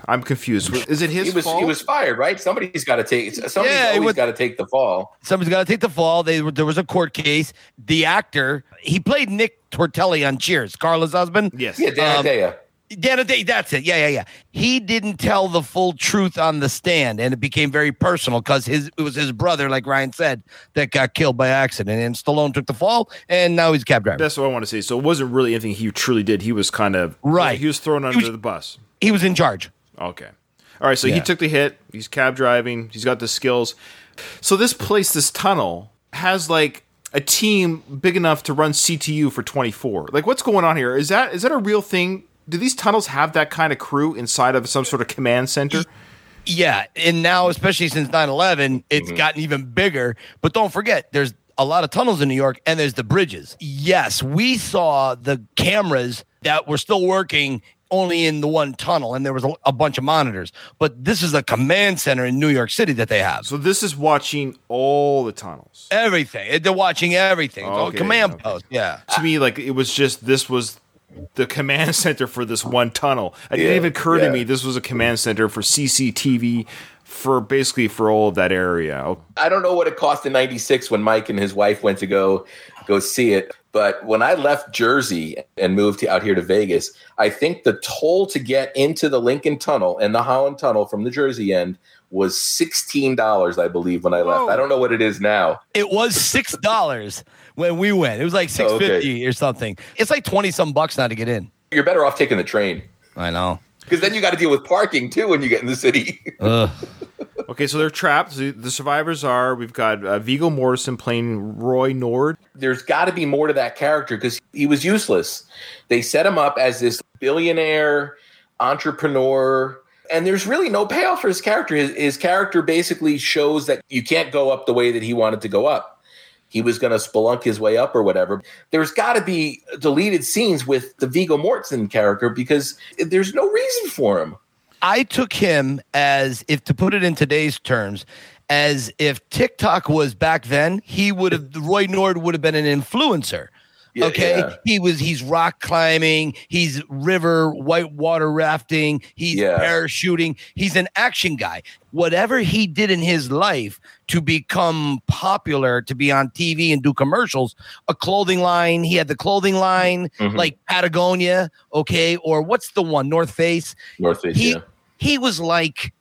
I'm confused. Is it his he was, fault? He was fired, right? Somebody's got to take. Somebody's yeah, always got to take the fall. Somebody's got to take the fall. They, there was a court case. The actor he played Nick Tortelli on Cheers, Carla's husband. Yes. Yeah, Dan um, Dan that's it. Yeah, yeah, yeah. He didn't tell the full truth on the stand, and it became very personal because his it was his brother, like Ryan said, that got killed by accident, and Stallone took the fall, and now he's a cab driver. That's what I want to say. So it wasn't really anything he truly did. He was kind of right. He was thrown under was, the bus. He was in charge. Okay. All right, so yeah. he took the hit. He's cab driving. He's got the skills. So this place, this tunnel, has like a team big enough to run CTU for 24. Like, what's going on here? Is that is that a real thing? Do these tunnels have that kind of crew inside of some sort of command center? Yeah, and now especially since 9/11, it's mm-hmm. gotten even bigger. But don't forget, there's a lot of tunnels in New York, and there's the bridges. Yes, we saw the cameras that were still working only in the one tunnel and there was a, a, bunch of monitors. But this is a command center in new york city that they have. So this is watching all the tunnels. Everything. They're watching everything. Okay, command okay. post yeah. To me like it was just this was the command [laughs] center for this one tunnel. It yeah, didn't even occur yeah. to me this was a command center for cctv for basically for all of that area. I don't know what it cost in 96 when Mike and his wife went to go go see it, but when I left Jersey and moved out here to Vegas, I think the toll to get into the Lincoln Tunnel and the Holland Tunnel from the Jersey end was $16 I believe when I left. Whoa. I don't know what it is now. It was $6 when we went. It was like 650 okay. or something. It's like 20 some bucks now to get in. You're better off taking the train. I know because then you got to deal with parking too when you get in the city. [laughs] okay, so they're trapped. The survivors are we've got uh, Viggo Mortensen playing Roy Nord. There's got to be more to that character because he was useless. They set him up as this billionaire entrepreneur. And there's really no payoff for his character. His, his character basically shows that you can't go up the way that he wanted to go up he was going to spelunk his way up or whatever. There's got to be deleted scenes with the Viggo Mortensen character because there's no reason for him. I took him as, if to put it in today's terms, as if TikTok was back then, he would have, Roy Nord would have been an influencer. Yeah, okay. Yeah. He was he's rock climbing, he's river whitewater rafting, he's yeah. parachuting, he's an action guy. Whatever he did in his life to become popular, to be on TV and do commercials, a clothing line, he had the clothing line mm-hmm. like Patagonia, okay, or what's the one, North Face? North Face, he, yeah. He was like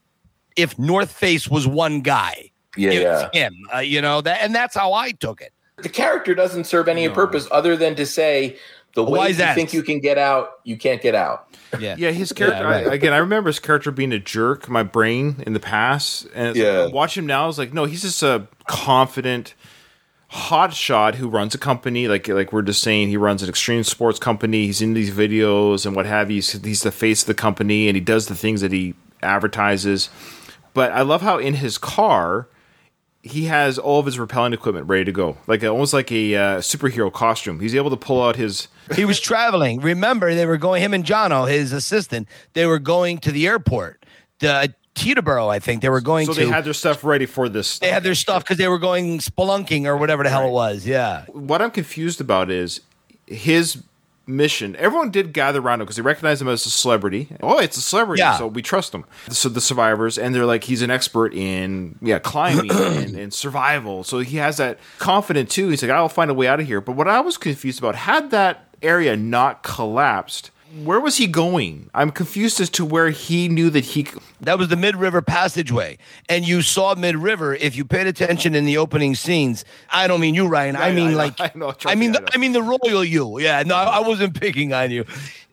if North Face was one guy. Yeah, yeah. him, uh, you know, that and that's how I took it the character doesn't serve any no. purpose other than to say The way Why you that? think you can get out, you can't get out. Yeah. Yeah, his character Yeah, right. I, again. I remember his character being a jerk. My brain in the past, and Yeah. like, watch him now. Is like, no, he's just a confident hotshot who runs a company. Like, like we're just saying, he runs an extreme sports company. He's in these videos and what have you. He's, he's the face of the company, and he does the things that he advertises. But I love how in his car. He has all of his repelling equipment ready to go, like almost like a uh, superhero costume. He's able to pull out his He was traveling. Remember, they were going. Him and Jono, his assistant, they were going to the airport, the Teterboro, I think. They were going so to. they had their stuff ready for this. they had their stuff because they were going spelunking or whatever the hell it was. Yeah. what I'm confused about is his mission. Everyone did gather around him because they recognize him as a celebrity. Oh, it's a celebrity, Yeah. so we trust him. So the survivors, and they're like, he's an expert in yeah climbing [clears throat] and, and survival. So he has that confident too. He's like, I'll find a way out of here. But what I was confused about, had that area not collapsed. Where was he going? I'm confused as to where he knew that he. That was the Mid River Passageway. And you saw Mid River, if you paid attention in the opening scenes. I don't mean you, Ryan. I I mean, know, like, [laughs] I know, I mean, me, I the. I mean the royal you. Yeah, no, I wasn't picking on you.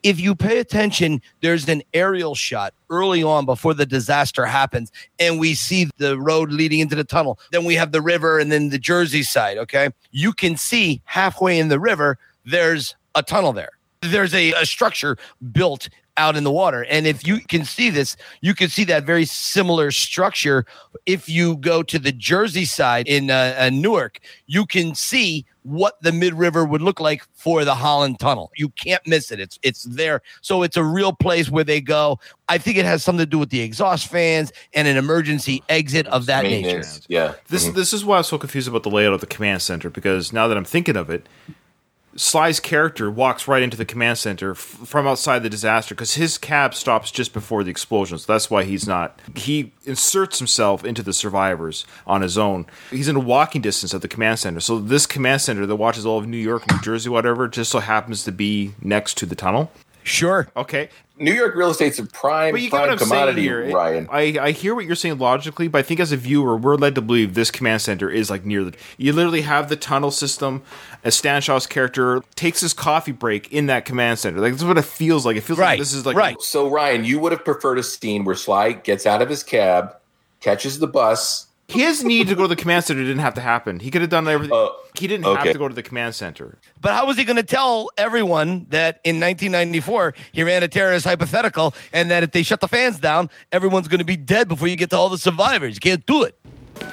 If you pay attention, there's an aerial shot early on before the disaster happens, and we see the road leading into the tunnel. Then we have the river and then the Jersey side. Okay. You can see halfway in the river, there's a tunnel there there's a, a structure built out in the water. And if you can see this, you can see that very similar structure. If you go to the Jersey side in uh, uh, Newark, you can see what the mid river would look like for the Holland Tunnel. You can't miss it. It's it's there. So it's a real place where they go. I think it has something to do with the exhaust fans and an emergency exit of that nature. Maintenance. Yeah. This this is why I was so confused about the layout of the command center because now that I'm thinking of it, Sly's character walks right into the command center f- from outside the disaster because his cab stops just before the explosion. So that's why he's not. He inserts himself into the survivors on his own. He's in a walking distance of the command center. So this command center that watches all of New York, New Jersey, whatever, just so happens to be next to the tunnel. Sure. Okay. New York real estate's a prime, But you get prime what I'm saying commodity, here. Ryan. I, I hear what you're saying logically, but I think as a viewer, we're led to believe this command center is like near the. You literally have the tunnel system. As Stan Shaw's character takes his coffee break in that command center. Like this is what it feels like. It feels like this is like right. So, Ryan, you would have preferred a scene where Sly gets out of his cab, catches the bus. His need to go to the command center didn't have to happen. He could have done everything. Uh, he didn't have to go to the command center. But how was he going to tell everyone that in 1994 he ran a terrorist hypothetical and that if they shut the fans down, everyone's going to be dead before you get to all the survivors? You can't do it.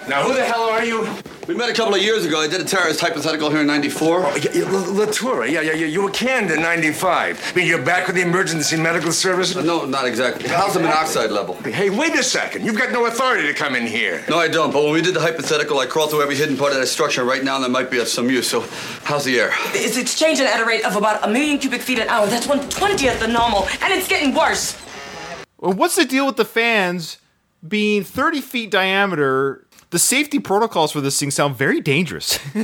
Now, who the hell are you? We met a couple of years ago. I did a terrorist hypothetical here in 94. Oh, yeah, yeah, La- Latour. Yeah, yeah, yeah. You were canned in 95. I mean, you're back with the emergency medical service? Uh, No, not exactly. How's the monoxide level? Hey, wait a second. You've got no authority to come in here. No, I don't. But when we did the hypothetical, I crawled through every hidden part of that structure. Right now, that might be of some use. So, how's the air? It's exchanging at a rate of about a million cubic feet an hour. That's one twentieth the normal, and it's getting worse. Well, what's the deal with the fans being 30 feet diameter? The safety protocols for this thing sound very dangerous. [laughs]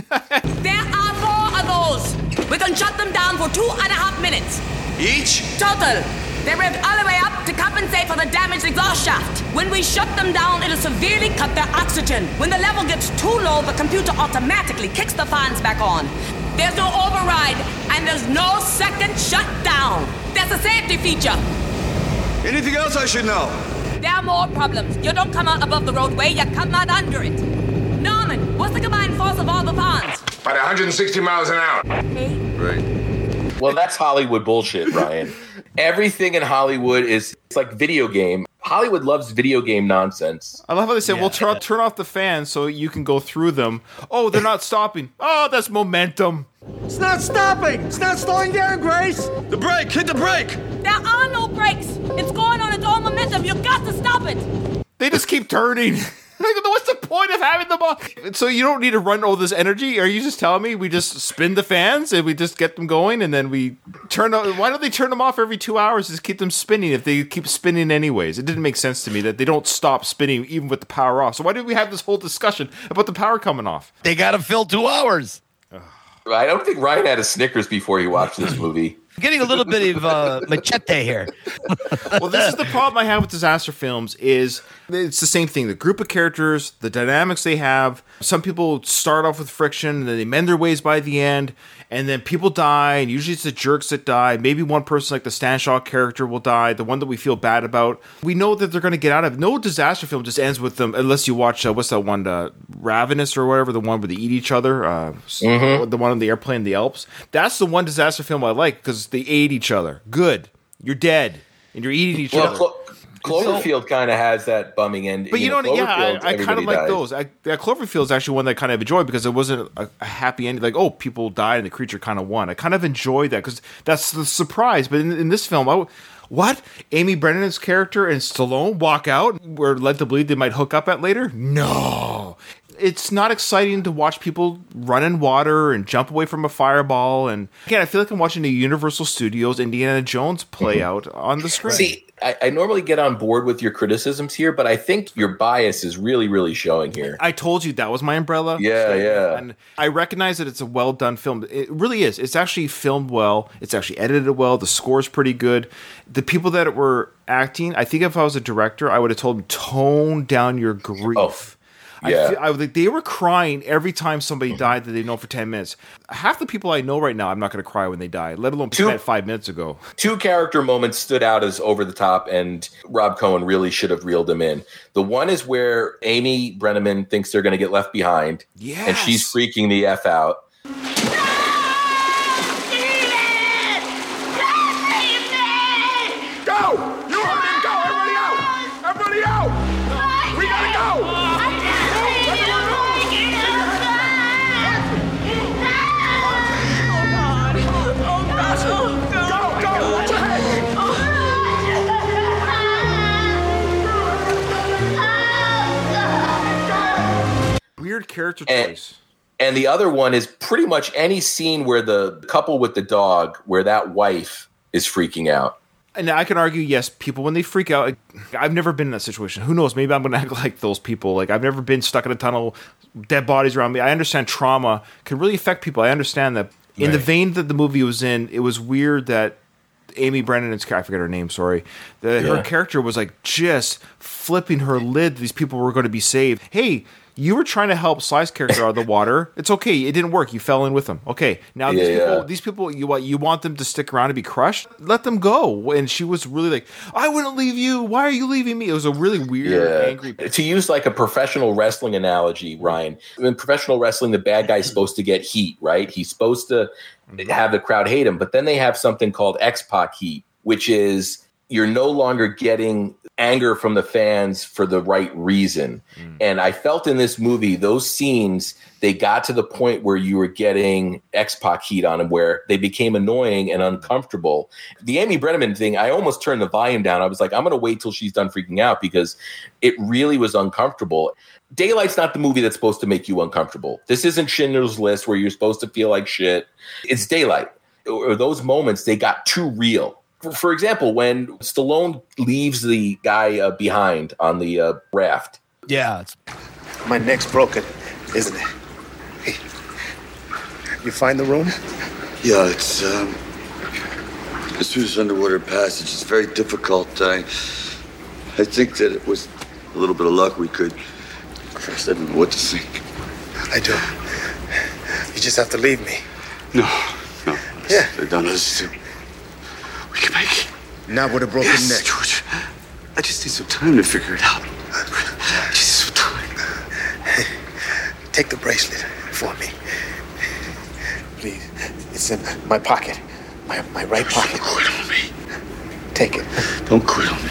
There are four of those. We can shut them down for two and a half minutes. Each? Total. They revved all the way up to compensate for the damaged exhaust shaft. When we shut them down, it'll severely cut their oxygen. When the level gets too low, the computer automatically kicks the fans back on. There's no override, and there's no second shutdown. That's a safety feature. Anything else I should know? There are more problems. You don't come out above the roadway, you come out under it. Norman, what's the combined force of all the fans? About 160 miles an hour. Right. Well, that's Hollywood bullshit, Ryan. Everything in Hollywood is it's like video game. Hollywood loves video game nonsense. I love how they say, "Well, turn turn off the fans so you can go through them." Oh, they're not [laughs] stopping. Oh, that's momentum. It's not stopping. It's not slowing down, Grace. The brake! Hit the brake! There are no brakes. It's going on its own momentum. You've got to stop it. They just keep turning. [laughs] [laughs] Like, What's the point of having them on? So you don't need to run all this energy? Are you just telling me we just spin the fans and we just get them going and then we turn? o- Why don't they turn them off every two hours? Just keep them spinning if they keep spinning anyways. It didn't make sense to me that they don't stop spinning even with the power off. So why did we have this whole discussion about the power coming off? They got to fill two hours. [sighs] I don't think Ryan had a Snickers before he watched this movie. Getting a little bit of uh, machete here. [laughs] well, this is the problem I have with disaster films is it's the same thing. The group of characters, the dynamics they have. Some people start off with friction, and then they mend their ways by the end, and then people die, and usually it's the jerks that die. Maybe one person, like the Stan Shaw character, will die, the one that we feel bad about. We know that they're going to get out of it. No disaster film just ends with them, unless you watch, uh, what's that one, uh, Ravenous or whatever, the one where they eat each other, uh, Mhm. the one on the airplane in the Alps. That's the one disaster film I like because they ate each other. Good. You're dead, and you're eating each Well, other. Clo- Cloverfield kind of has that bumming end. But you, know, know, yeah, I, I kind of everybody like dies. those. I, that Cloverfield is actually one that I kind of enjoy because it wasn't a, a happy ending. Like, oh, people died and the creature kind of won. I kind of enjoyed that because that's the surprise. But in, in this film, I, w- what Amy Brenneman's character and Stallone walk out, we're led to believe they might hook up at later. No, it's not exciting to watch people run in water and jump away from a fireball. And again, I feel like I'm watching the Universal Studios Indiana Jones play mm-hmm. out on the screen. See, I, I normally get on board with your criticisms here, but I think your bias is really, really showing here. I told you that was my umbrella. Yeah, yeah. And I recognize that it's a well done film. It really is. It's actually filmed well. It's actually edited well. The score's pretty good. The people that were acting, I think if I was a director, I would have told them tone down your grief. I yeah. feel, I, would- they were crying every time somebody mm-hmm. died that they know for 10 minutes. Half the people I know right now, I'm not going to cry when they die, let alone Two- five minutes ago. Two character moments stood out as over the top, and Rob Cohen really should have reeled them in. The one is where Amy Brenneman thinks they're going to get left behind, and she's freaking the F out. Weird character And- choice. And the other one is pretty much any scene where the couple with the dog, where that wife is freaking out. And I can argue, yes, people when they freak out. I've never been in that situation. Who knows? Maybe I'm going [laughs] to act like those people. Like I've never been stuck in a tunnel, dead bodies around me. I understand trauma can really affect people. I understand that. In the vein that the movie was in, it was weird that Amy Brenneman's I forget her name, sorry, that her character was like just flipping her lid. These people were going to be saved. Hey. You were trying to help Sly's character out of the water. It's okay. It didn't work. You fell in with them. Okay. Now these Yeah, people, yeah. these people, you want you want them to stick around and be crushed? Let them go. And she was really like, I wouldn't leave you. Why are you leaving me? It was a really weird, angry. To use like a professional wrestling analogy, Ryan, in professional wrestling, the bad guy's supposed to get heat, right? He's supposed to mm-hmm. have the crowd hate him, but then they have something called X Pac heat, which is you're no longer getting anger from the fans for the right reason. Mm. And I felt in this movie, those scenes, they got to the point where you were getting X Pac heat on them, where they became annoying and uncomfortable. The Amy Brenneman thing, I almost turned the volume down. I was like, I'm going to wait till she's done freaking out because it really was uncomfortable. Daylight's not the movie that's supposed to make you uncomfortable. This isn't Schindler's List where you're supposed to feel like shit. It's Daylight. Or those moments, they got too real. For, for example, when Stallone leaves the guy uh, behind on the uh, raft. Yeah. It's- My neck's broken, isn't it? Hey, you find the room? Yeah, it's um, this through this underwater passage. It's very difficult. I, I think that it was a little bit of luck. We could. First, I don't know what to think. I do. You just have to leave me. No, no. Yeah. They've done us too. Make it. Not with a broken yes, neck. George. I just need some time to figure it out. Just some time. [laughs] Take the bracelet for me. Please. It's in my pocket. My, my right pocket. Don't Quit on me. Take it. Don't quit on me.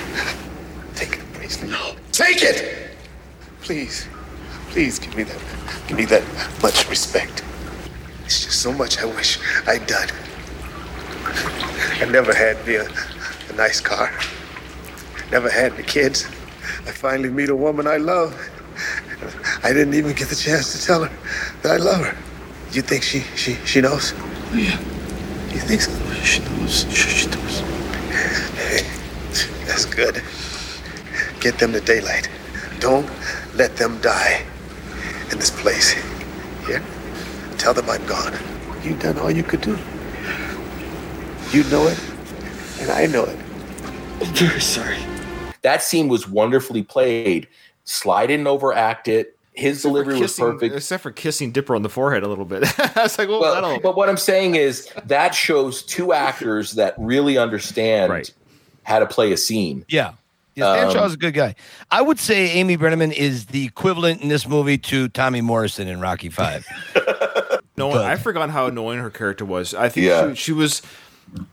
Take the bracelet. No. Take it! Please. Please give me that. Give me that much respect. It's just so much I wish I'd done. I never had me a, a nice car. Never had the kids. I finally meet a woman I love. I didn't even get the chance to tell her that I love her. You think she she she knows? Oh, yeah. You think so? Oh, she knows. Sure, she knows. That's good. Get them to daylight. Don't let them die in this place. Here? Tell them I'm gone. You've done all you could do. You know it, and I know it. I'm very sorry. That scene was wonderfully played. Sly didn't overact it. His delivery was perfect. except for kissing Dipper on the forehead a little bit. [laughs] I was like, well, Well, that'll. but what I'm saying is that shows two actors that really understand how to play a scene. Yeah. Yeah, Stan Um, Shaw's a good guy. I would say Amy Brenneman is the equivalent in this movie to Tommy Morrison in Rocky Five. [laughs] [laughs] No, But- I forgot how annoying her character was. I think Yeah. she, she was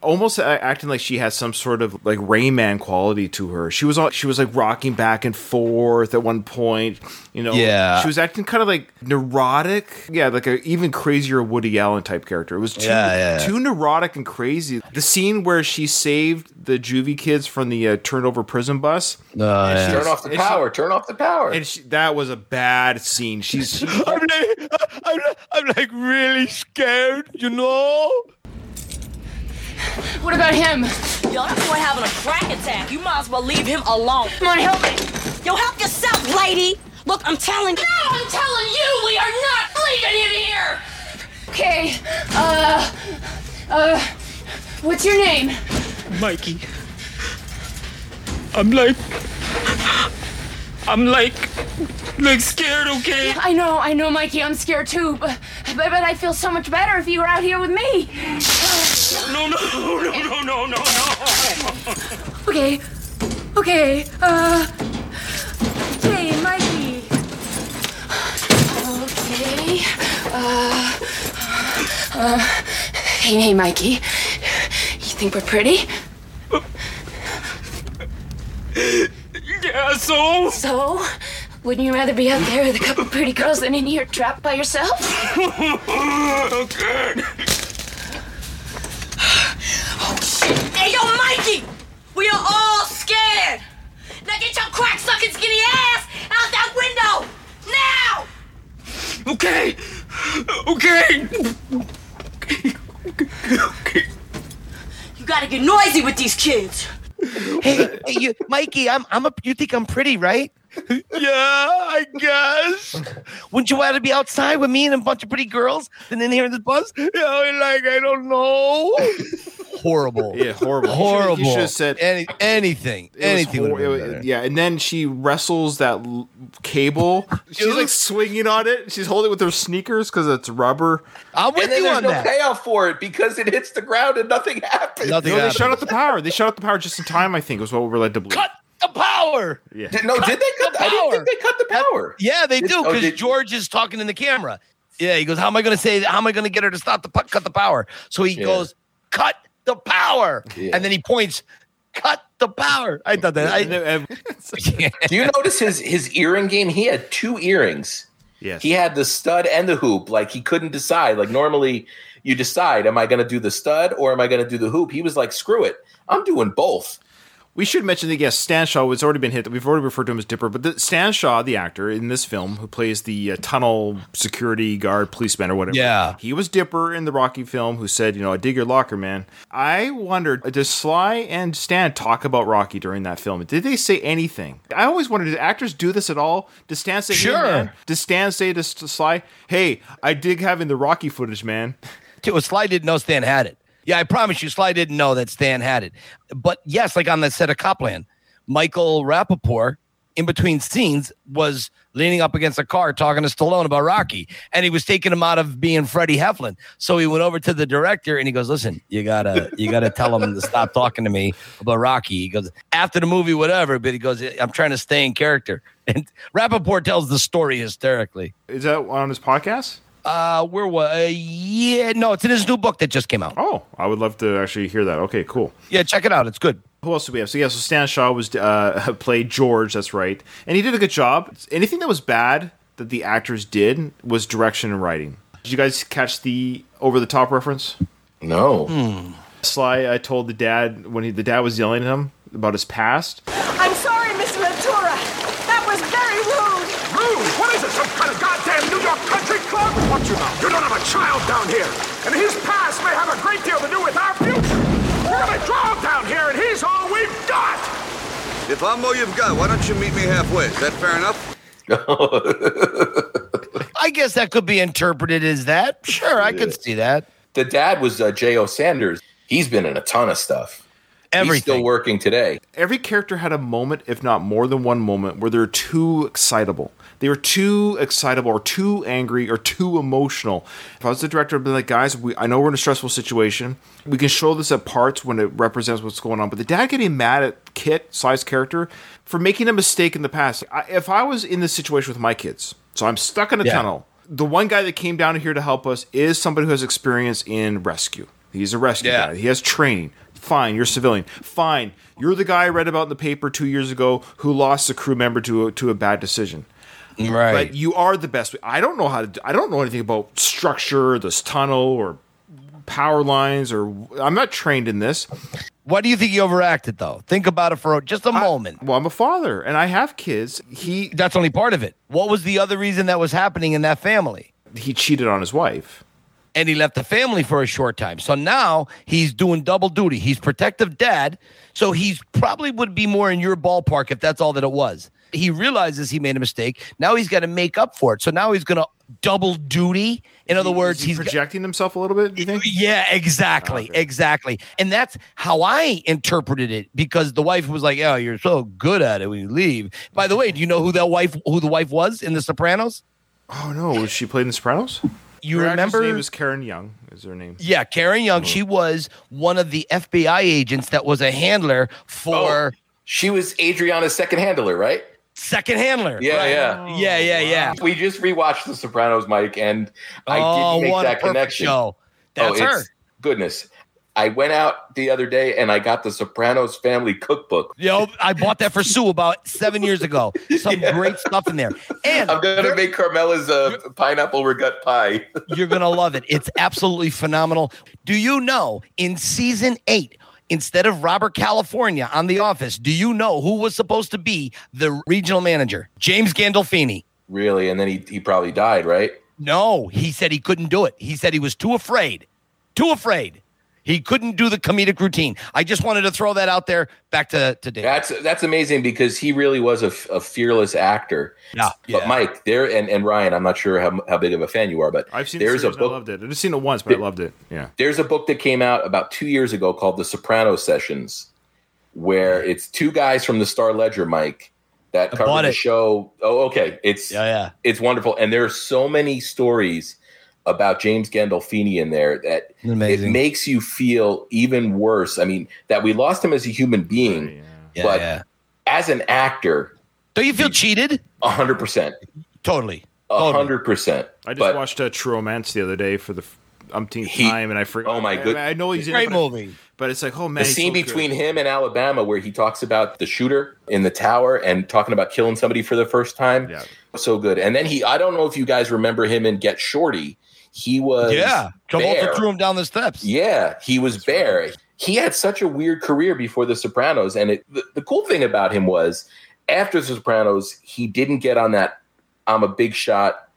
almost acting like she has some sort of like Rain Man quality to her. She was all, she was like rocking back and forth at one point. You know, Yeah. She was acting kind of like neurotic. Yeah, like a even crazier Woody Allen type character. It was too Yeah, yeah, yeah. too neurotic and crazy. The scene where she saved the juvie kids from the uh, turnover prison bus. Uh, yeah. Turn off the and she- power. turn off the power. And she, that was a bad scene. She's she, [laughs] I'm like, I'm, I'm like really scared, you know. What about him? Yo, that boy having a crack attack. You might as well leave him alone. Come on, help me. Yo, help yourself, lady. Look, I'm telling you. No, I'm telling you, we are not leaving him here. Okay, uh, uh, what's your name? Mikey. I'm like. I'm like. Like scared, okay? I know, I know, Mikey, I'm scared too, but, but, but I feel so much better if you were out here with me. No, no, no, no, no, no, no. Okay, okay, uh, hey, Mikey. Okay, uh, uh, hey, hey, Mikey. You think we're pretty? [laughs] Yeah, so? So, wouldn't you rather be out there with a couple [laughs] pretty girls than in here trapped by yourself? okay. Oh, shit. Hey, yo, Mikey! We are all scared. Now get your crack sucking skinny ass out that window! Now! Okay! Okay! okay. Okay. You gotta get noisy with these kids. Hey, hey, you, Mikey, I'm I'm a. You think I'm pretty, right? yeah, I guess. Wouldn't you rather be outside with me and a bunch of pretty girls than in here in this bus? Yeah, like I don't know. Horrible. yeah, horrible. Horrible. You should have said Any, anything. It anything. hor- would've been it was- yeah, and then she wrestles that l- cable. She's like swinging on it. She's holding it with her sneakers because it's rubber. I'm with and then there's no payoff for it because it hits the ground and nothing happens. no, they shut out the power. They shut out the power just in time. I think was what we were led to believe. Cut the power. Yeah. Did- no, did they cut? The, I didn't think they cut the power. Yeah, they Did- do oh, because did- George is talking in the camera. Yeah, he goes, "How am I going to say? How am I going to get her to stop the pu- cut the power?" So he Yeah. goes, "Cut the power," Yeah. and then he points, "Cut the power." I thought that. I, [laughs] [laughs] Do you notice his his earring game? He had two earrings. Yes. He had the stud and the hoop. Like he couldn't decide. Like normally you decide, am I going to do the stud or am I going to do the hoop? He was like, screw it, I'm doing both. We should mention that yes, Stan Shaw has already been hit. We've already referred to him as Dipper, but the, Stan Shaw, the actor in this film, who plays the uh, tunnel security guard, policeman, or whatever. Yeah. he was Dipper in the Rocky film. Who said, you know, I dig your locker, man. I wondered, does Sly and Stan talk about Rocky during that film? Did they say anything? I always wondered, did actors do this at all? Does Stan say, hey, man? Does Stan say to Sly, hey, I dig having the Rocky footage, man? Well, Sly didn't know Stan had it. Yeah, I promise you, Sly didn't know that Stan had it. But yes, like on the set of Cop Land, Michael Rapaport, in between scenes, was leaning up against a car talking to Stallone about Rocky, and he was taking him out of being Freddie Heflin. So he went over to the director and he goes, "Listen, you gotta, you gotta tell him to stop talking to me about Rocky." He goes, "After the movie, whatever," but he goes, "I'm trying to stay in character." And Rapaport tells the story hysterically. Is that on his podcast? Uh, where was? Uh, yeah, no, it's in his new book that just came out. Oh, I would love to actually hear that. Okay, cool. Yeah, check it out. It's good. Who else do we have? So yeah, so Stan Shaw was uh, [laughs] played George. That's right, and he did a good job. Anything that was bad that the actors did was direction and writing. Did you guys catch the over the top reference? No. Sly, I told the dad when he, the dad was yelling at him about his past. I'm sorry, Mr. Ventura. That was very rude. Rude? What is it, some kind of goddamn New York country club? Watch your mouth. You don't have a child down here. And his past may have a great deal to do with our future. We're gonna draw him down here, and he's all we've got. If I'm all you've got, why don't you meet me halfway? Is that fair enough? [laughs] I guess that could be interpreted as that. Sure, I could see that. The dad was uh, J.O. Sanders. He He's been in a ton of stuff. He's still working today. Every character had a moment, if not more than one moment, where they're too excitable. They were too excitable or too angry or too emotional. If I was the director, I'd be like, guys, we, I know we're in a stressful situation. We can show this at parts when it represents what's going on. But the dad getting mad at Kit, Sly's character, for making a mistake in the past. I, if I was in this situation with my kids, so I'm stuck in a Yeah. tunnel, the one guy that came down here to help us is somebody who has experience in rescue. He's a rescue Yeah. guy. He has training. Fine, you're a civilian. Fine, you're the guy I read about in the paper two years ago who lost a crew member to a, to a bad decision. Right. But you are the best. I don't know how to. do- I don't know anything about structure, this tunnel, or power lines, or I'm not trained in this. Why do you think he overacted though? Think about it for just a moment. Well, I'm a father and I have kids. He That's only part of it. What was the other reason that was happening in that family? he cheated on his wife. and he left the family for a short time. So now he's doing double duty. He's protective dad. So he's probably would be more in your ballpark if that's all that it was. He realizes he made a mistake. Now he's got to make up for it. So now he's going to double duty. In other words, he he's projecting himself a little bit. Do you think? yeah, exactly, ah, exactly. And that's how I interpreted it because the wife was like, "Oh, you're so good at it when you leave." By the way, do you know who that wife who the wife was in The Sopranos? Oh no, was she played in The Sopranos? You Her actress remember? name is Karen Young. Is her name? Yeah, Karen Young. Oh. She mm-hmm. was one of the FBI agents that was a handler for oh, She was Adriana's second handler, right? second handler. Yeah, right? Oh, yeah. yeah, yeah, yeah. We just rewatched The Sopranos, Mike, and I Oh, didn't make what that perfect connection. show. That's oh, her. Goodness. I went out the other day and I got the Sopranos family cookbook. Yo, I bought that for [laughs] Sue about seven years ago. Some great stuff in there. And I'm gonna make Carmela's uh, pineapple ricotta pie. [laughs] You're gonna love it. It's absolutely phenomenal. Do you know in season eight, instead of Robert California on The Office, do you know who was supposed to be the regional manager? James Gandolfini. really, and then he he probably died, right? No, he said he couldn't do it. He said he was too afraid. Too afraid. He couldn't do the comedic routine. I just wanted to throw that out there. Back to to Dave. That's that's amazing because he really was a, a fearless actor. Yeah, But Mike, there and, and Ryan, I'm not sure how, how big of a fan you are, but I've seen. there's the a series and book. I loved it. I've just seen it once, but I loved it. Yeah. There's a book that came out about two years ago called The Soprano Sessions, where it's two guys from the Star Ledger, Mike, that I cover the it. show. Oh, okay. It's Yeah, yeah. it's wonderful, and there are so many stories about James Gandolfini in there that Amazing. it makes you feel even worse. I mean, that we lost him as a human being, Yeah, but yeah. as an actor, Don't you feel cheated? hundred percent, Totally. hundred percent. I just But watched uh, True Romance the other day for the f- umpteenth He- time, and I forgot. oh my I- good- I, know he's in Great it, but movie. but it's like, oh man, the scene so good. between him and Alabama, where he talks about the shooter in the tower and talking about killing somebody for the first time, Yeah. so good. And then he, I don't know if you guys remember him in Get Shorty. He was Yeah. Travolta threw him down the steps. Yeah, he was Bear. He had such a weird career before The Sopranos, and it, the, the cool thing about him was after The Sopranos, he didn't get on that "I'm a big shot"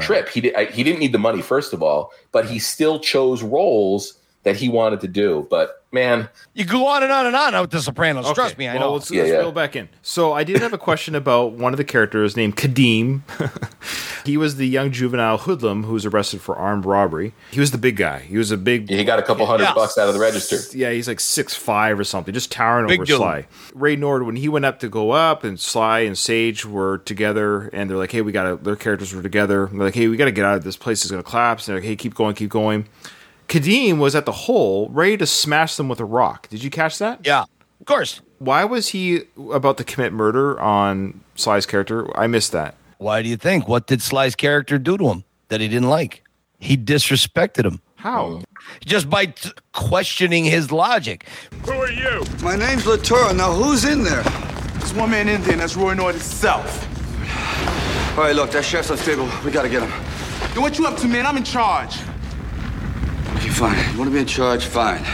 trip. He did, I, he didn't need the money first of all, but he still chose roles that he wanted to do. But man, You go on and on and on with The Sopranos. Okay, Trust me, I well, know. Let's, Yeah, let's yeah. reel back in. So I did have a question about one of the characters named Kadeem. [laughs] he was the young juvenile hoodlum who was arrested for armed robbery. He was the big guy. He was a big. he got a couple hundred Yeah. bucks out of the register. Yeah, he's like six five or something, just towering Big over dude. Sly. Ray Nord, when he went up to go up, and Sly and Sage were together, and they're like, "Hey, we got to." Their characters were together. And they're like, "Hey, we got to get out of this place. Is going to collapse." And they're like, "Hey, keep going, keep going." Kadeem was at the hole, ready to smash them with a rock. Did you catch that? yeah, of course. Why was he about to commit murder on Sly's character? I missed that. Why do you think? What did Sly's character do to him that he didn't like? He disrespected him How? just by t- questioning his logic. Who are you? My name's Latour. Now, who's in there? There's one man in there, and that's Roy Nord himself. All right, look, that chef's unstable. We gotta get him. Yo, what you up to, man? I'm in charge. Fine. You wanna be in charge? Fine.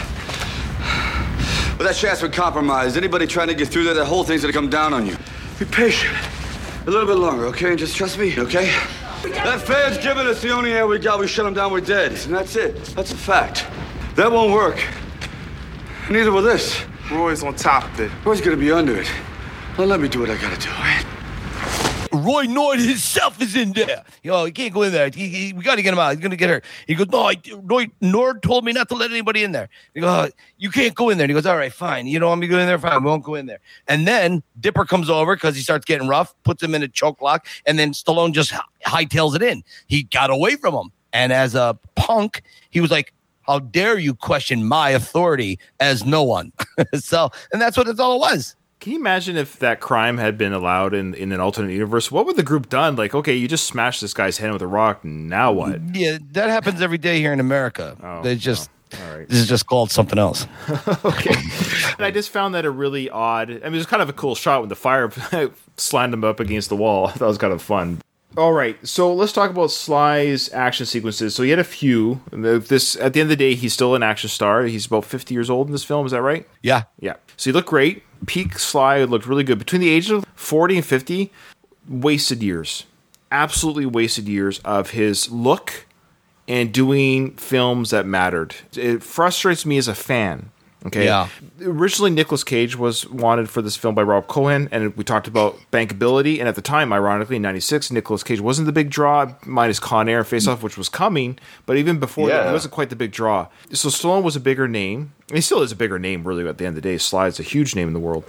But that sheriff's been compromised. Anybody trying to get through there, that whole thing's gonna come down on you. Be patient. A little bit longer, okay? And just trust me, okay? That Fed's giving us the only air we got. We shut him down, we're dead. And that's it. That's a fact. That won't work. Neither will this. Roy's on top of it. Roy's gonna be under it. Now let me do what I gotta do, all right? Roy Nord himself is in there. You know, he can't go in there. He, he- we got to get him out. He's going to get hurt. He goes, no, I, Roy Nord told me not to let anybody in there. He goes, "Oh, you can't go in there. And he goes, all right, fine. You don't want me to go in there? Fine. We won't go in there. And then Dipper comes over because he starts getting rough, puts him in a choke lock, and then Stallone just hi- hightails it in. He got away from him. And as a punk, he was like, how dare you question my authority as no one? [laughs] so, and that's what it's all was. Can you imagine if that crime had been allowed in, in an alternate universe? What would the group done? Like, okay, you just smashed this guy's head with a rock. Now what? Yeah, that happens every day here in America. Oh, they just right. this is just called something else. [laughs] okay. And I just found that a really odd. I mean, it was kind of a cool shot when the fire [laughs] slammed him up against the wall. [laughs] That was kind of fun. All right, so let's talk about Sly's action sequences. So he had a few. This at the end of the day, he's still an action star. He's about fifty years old in this film. Is that right? Yeah. Yeah. So he looked great. Peak Sly looked really good. Between the ages of 40 and 50, wasted years. Absolutely wasted years of his look and doing films that mattered. It frustrates me as a fan. Okay. Yeah. Originally, Nicolas Cage was wanted for this film by Rob Cohen, and we talked about bankability. And at the time, ironically, in '96, Nicolas Cage wasn't the big draw, minus Con Air Face Off, which was coming. But even before that, Yeah. he wasn't quite the big draw. So Stallone was a bigger name. He still is a bigger name, really. At the end of the day, Sly's a huge name in the world.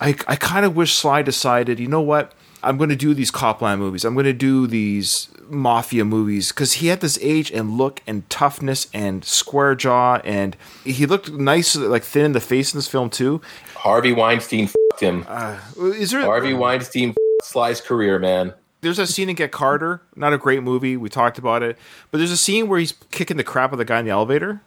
I, I kind of wish Sly decided, you know what? I'm going to do these Cop Land movies. I'm going to do these mafia movies because he had this age and look and toughness and square jaw, and he looked nice, like thin in the face in this film too. Harvey Weinstein fucked him. Uh, is there Harvey Weinstein fucked Sly's career, man? There's a scene in Get Carter, not a great movie. We talked about it, but there's a scene where he's kicking the crap out of the guy in the elevator,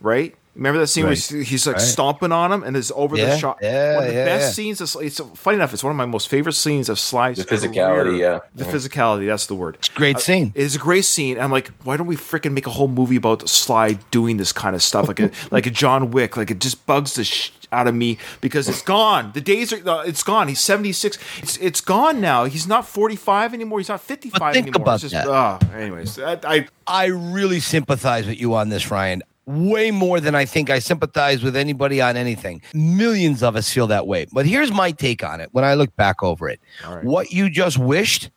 right? Remember that scene where Right. he's, he's like Right. stomping on him and it's over the shot. yeah, one of the yeah, best yeah. scenes. Of, it's funny enough. It's one of my most favorite scenes of Sly's The physicality, career. yeah. the Yeah. physicality. That's the word. Great scene. It's a great scene. I'm like, why don't we freaking make a whole movie about Sly doing this kind of stuff, like a [laughs] like a John Wick? Like it just bugs the sh- out of me because it's gone. The days are uh, it's gone. He's 76. It's it's gone now. He's not 45 anymore. He's not 55 think anymore. about it's just, that. ah, anyways, I, I I really sympathize with you on this, Ryan. Way more than I think I sympathize with anybody on anything. Millions of us feel that way. But here's my take on it when I look back over it. What you just wished,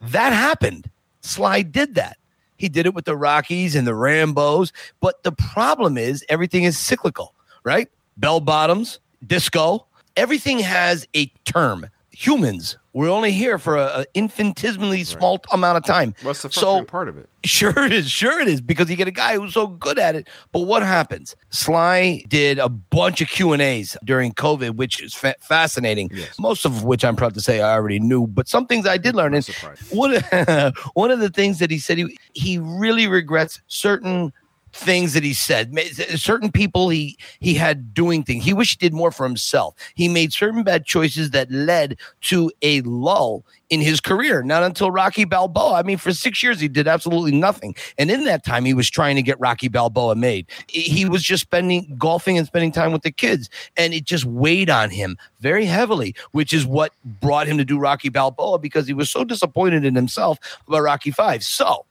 that happened. Sly did that. He did it with the Rockies and the Rambos. But the problem is everything is cyclical, right? Bell bottoms, disco, everything has a term. Humans, we're only here for a, a infinitesimally small amount of time. what's the So- part of it? Sure it is. Sure it is because you get a guy who's so good at it. But what happens? Sly did a bunch of Q and A's during COVID, which is fa- fascinating. Most of which I'm proud to say I already knew, but some things I did learn. And one [laughs] one of the things that he said he he really regrets certain things that he said. Certain people he he had doing things. He wished he did more for himself. He made certain bad choices that led to a lull in his career. Not until rocky balboa. I mean for six years he did absolutely nothing. And in that time he was trying to get rocky balboa made. He was just spending golfing and spending time with the kids. And it just weighed on him very heavily which is what brought him to do rocky balboa because he was so disappointed in himself about rocky 5 so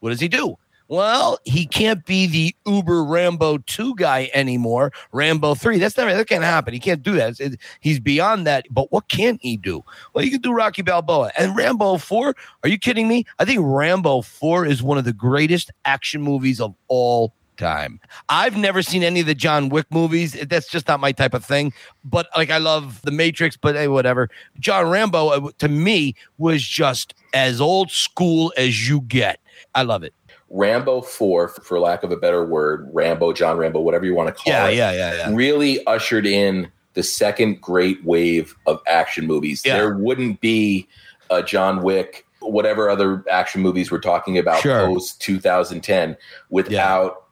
what does he do well, he can't be the Uber Rambo 2 guy anymore. Rambo 3. That's never that can't happen. He can't do that. It- he's beyond that. But what can he do? Well, he can do Rocky Balboa. And Rambo 4, are you kidding me? I think Rambo 4 is one of the greatest action movies of all time. I've never seen any of the John Wick movies. That's just not my type of thing. But like I love The Matrix, but hey, whatever. John Rambo uh, to me was just as old school as you get. I love it. Rambo 4, for lack of a better word, Rambo, John Rambo, whatever you want to call Yeah, it, yeah, yeah, yeah. really ushered in the second great wave of action movies. Yeah. There wouldn't be a John Wick, whatever other action movies we're talking about Sure. post 2010 without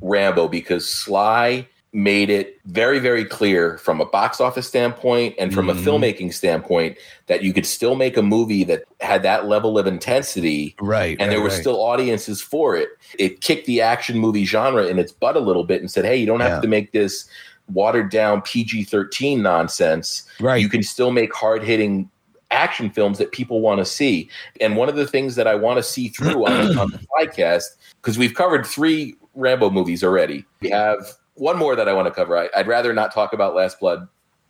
Rambo because Sly made it very, very clear from a box office standpoint and from Mhm. a filmmaking standpoint that you could still make a movie that had that level of intensity Right. and there were right. still audiences for it. It kicked the action movie genre in its butt a little bit and said, "Hey, you don't have Yeah. to make this watered down PG-13 nonsense. Right. You can still make hard-hitting action films that people want to see." And one of the things that I want to see through on, on the [clears throat] podcast because we've covered three Rambo movies already. We have one more that I want to cover. I, I'd rather not talk about Last Blood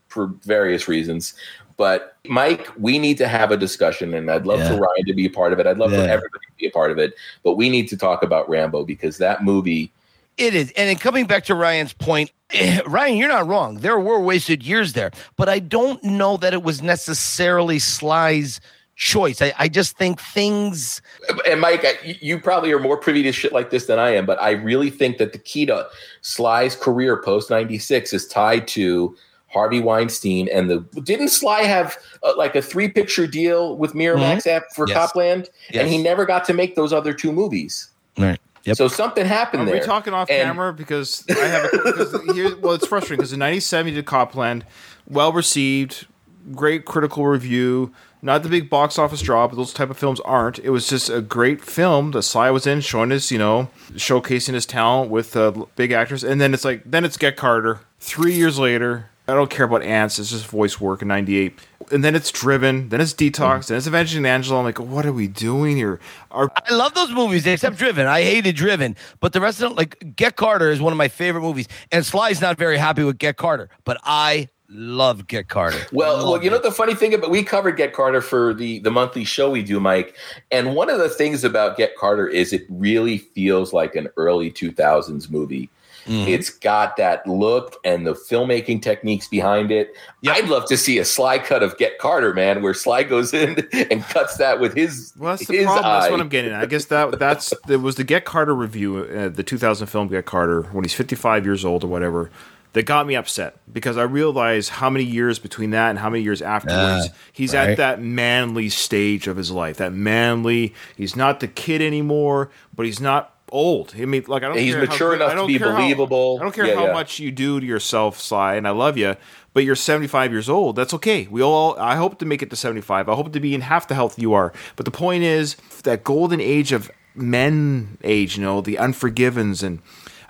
for various reasons. But Mike, we need to have a discussion, and I'd love Yeah. for Ryan to be a part of it. I'd love Yeah. for everybody to be a part of it. But we need to talk about Rambo because that movie. It is. And coming back to Ryan's point, [clears throat] Ryan, you're not wrong. There were wasted years there, but I don't know that it was necessarily Sly's choice. I, I just think things. And Mike, I- you probably are more privy to shit like this than I am, but I really think that the key to Sly's career post '96 is tied to Harvey Weinstein and the. Didn't Sly have uh, like a three picture deal with Miramax app for Yes. Cop Land, Yes. and he never got to make those other two movies. Right. Yep. So something happened Are there. we talking off And- camera? Because I have a, because here. Well, it's frustrating because in '97 you did Cop Land, well received, great critical review. Not the big box office draw, but those type of films aren't. It was just a great film that Sly was in, showing his, you know, showcasing his talent with uh, big actors. And then it's like, then it's Get Carter. Three years later, I don't care about ants. It's just voice work in '98. And then it's Driven. Then it's Detox. Then it's Avenging Angelo. I'm like, what are we doing here? I love those movies except Driven. I hated Driven, but the rest of them, like Get Carter, is one of my favorite movies. And Sly's not very happy with Get Carter, but I love Get Carter. Well, well, you know the funny thing about we covered Get Carter for the the monthly show we do, Mike. And one of the things about Get Carter is it really feels like an early 2000s movie. Mm-hmm. It's got that look and the filmmaking techniques behind it. I'd love to see a Sly cut of Get Carter, man, where Sly goes in [laughs] and cuts that with his Well, that's the his problem. That's what I'm getting at. I guess that that's [laughs] there was the Get Carter review, uh, the 2000 film Get Carter, when he's 55 years old or whatever, that got me upset because I realized how many years between that and how many years afterwards Ah, he's right. at that manly stage of his life. That manly, he's not the kid anymore, but he's not old. I mean, like I don't. He's care how mature good- enough to be care how- believable. I don't care Yeah, how yeah. much you do to yourself, Sly, and I love you. But you're 75 years old. That's okay. We all. I hope to make it to 75. I hope to be in half the health you are. But the point is that golden age of men age. You know, the Unforgivens, and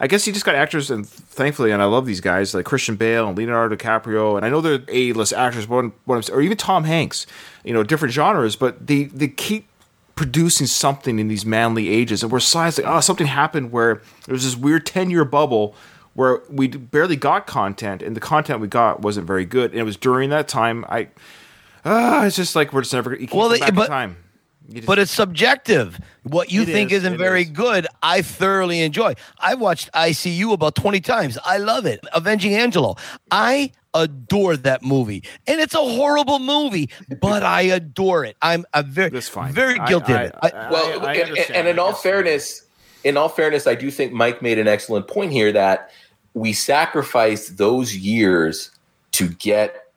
I guess you just got actors, and thankfully, and I love these guys like Christian Bale and Leonardo DiCaprio, and I know they're A-list actors, but what, or even Tom Hanks. You know, different genres, but they they keep producing something in these manly ages, and we're science like, oh, something happened where there was this weird ten year bubble where we barely got content, and the content we got wasn't very good, and it was during that time. I, ah, it's just like we're just never. You can't Well, they- but- time. You just- But it's subjective. What you think is, isn't very is. good, I thoroughly enjoy. I watched Eye See You about 20 times. I love it. Avenging Angelo. I adore that movie. And it's a horrible movie, but I adore it. I'm, I'm very very guilty I- of it. I- well, I and, and in all fairness, in all fairness, I do think Mike made an excellent point here that we sacrificed those years to get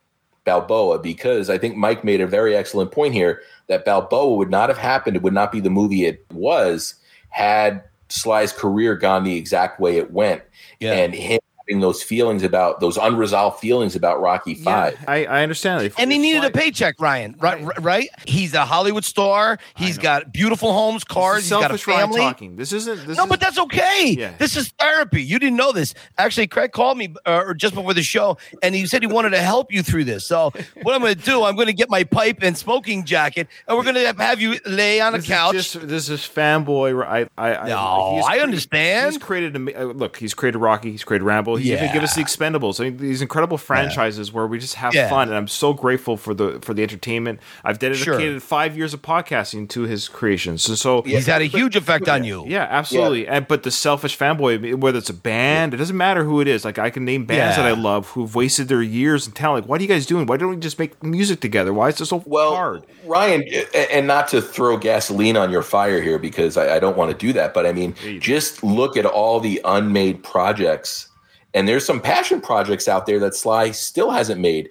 Balboa because I think Mike made a very excellent point here that Balboa would not have happened. It would not be the movie it was had Sly's career gone the exact way it went, and him having those feelings about those unresolved feelings about Rocky Five. I, I understand. If- and he needed a paycheck, Ryan. Right, right? He's a Hollywood star. He's got beautiful homes, cars. He's got a selfish Ryan family. talking. This isn't. This no, is, but that's okay. Yeah. This is therapy. You didn't know this. Actually, Craig called me uh, just before the show, and he said he wanted to help you through this. So, what I'm going to do, I'm going to get my pipe and smoking jacket, and we're going to have you lay on a This is couch. just- this is fanboy. I, I, No, I understand. He's created. A, look, he's created Rocky. He's created Rambo. He's even Yeah. given us the Expendables. I mean, these incredible franchises where we just have Yeah. fun, and I'm so grateful for the for the entertainment. I've dedicated five years of podcasting to his creations, and so He's had a huge effect on you. Yeah, absolutely. And but the selfish fanboy, whether it's a band, it doesn't matter who it is. Like I can name bands Yeah. that I love who've wasted their years and talent. Like, what are you guys doing? Why don't we just make music together? Why is this so hard? Ryan, and not to throw gasoline on your fire here because I, I don't want to do that, but I mean, just look at all the unmade projects, and there's some passion projects out there that Sly still hasn't made.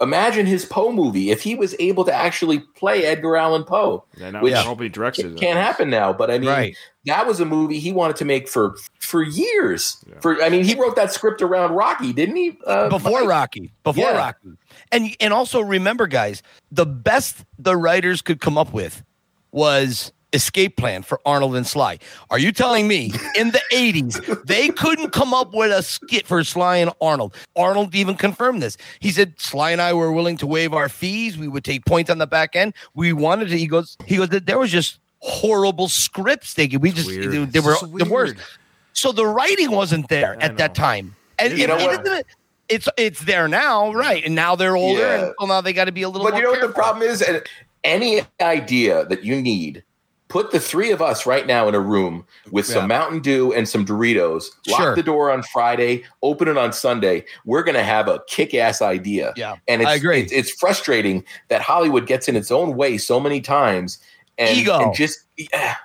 Imagine his Poe movie if he was able to actually play Edgar Allan Poe, Yeah, now which I hope he directs it. can't happen now. But I mean, Right. that was a movie he wanted to make for for years. For I mean, he wrote that script around Rocky, didn't he? Uh, before Mike? Rocky, before Yeah. Rocky, and and also remember, guys, the best the writers could come up with was escape plan for Arnold and Sly. Are you telling me in the eighties they couldn't come up with a skit for Sly and Arnold? Arnold even confirmed this. He said Sly and I were willing to waive our fees. We would take points on the back end. We wanted to. He goes. He goes. That there was just horrible scripts. They we just weird. they, they were so the worst. So the writing wasn't there at that time. And You it, know it what? isn't- it's it's there now, right? And now they're older, Yeah. and well, now they got to be a little. But more you know what the problem is? And Any idea that you need, put the three of us right now in a room with some Mountain Dew and some Doritos. Lock Sure. the door on Friday, open it on Sunday. We're going to have a kick-ass idea. Yeah, and it's, I agree. It's, it's frustrating that Hollywood gets in its own way so many times, and, Ego. and just yeah.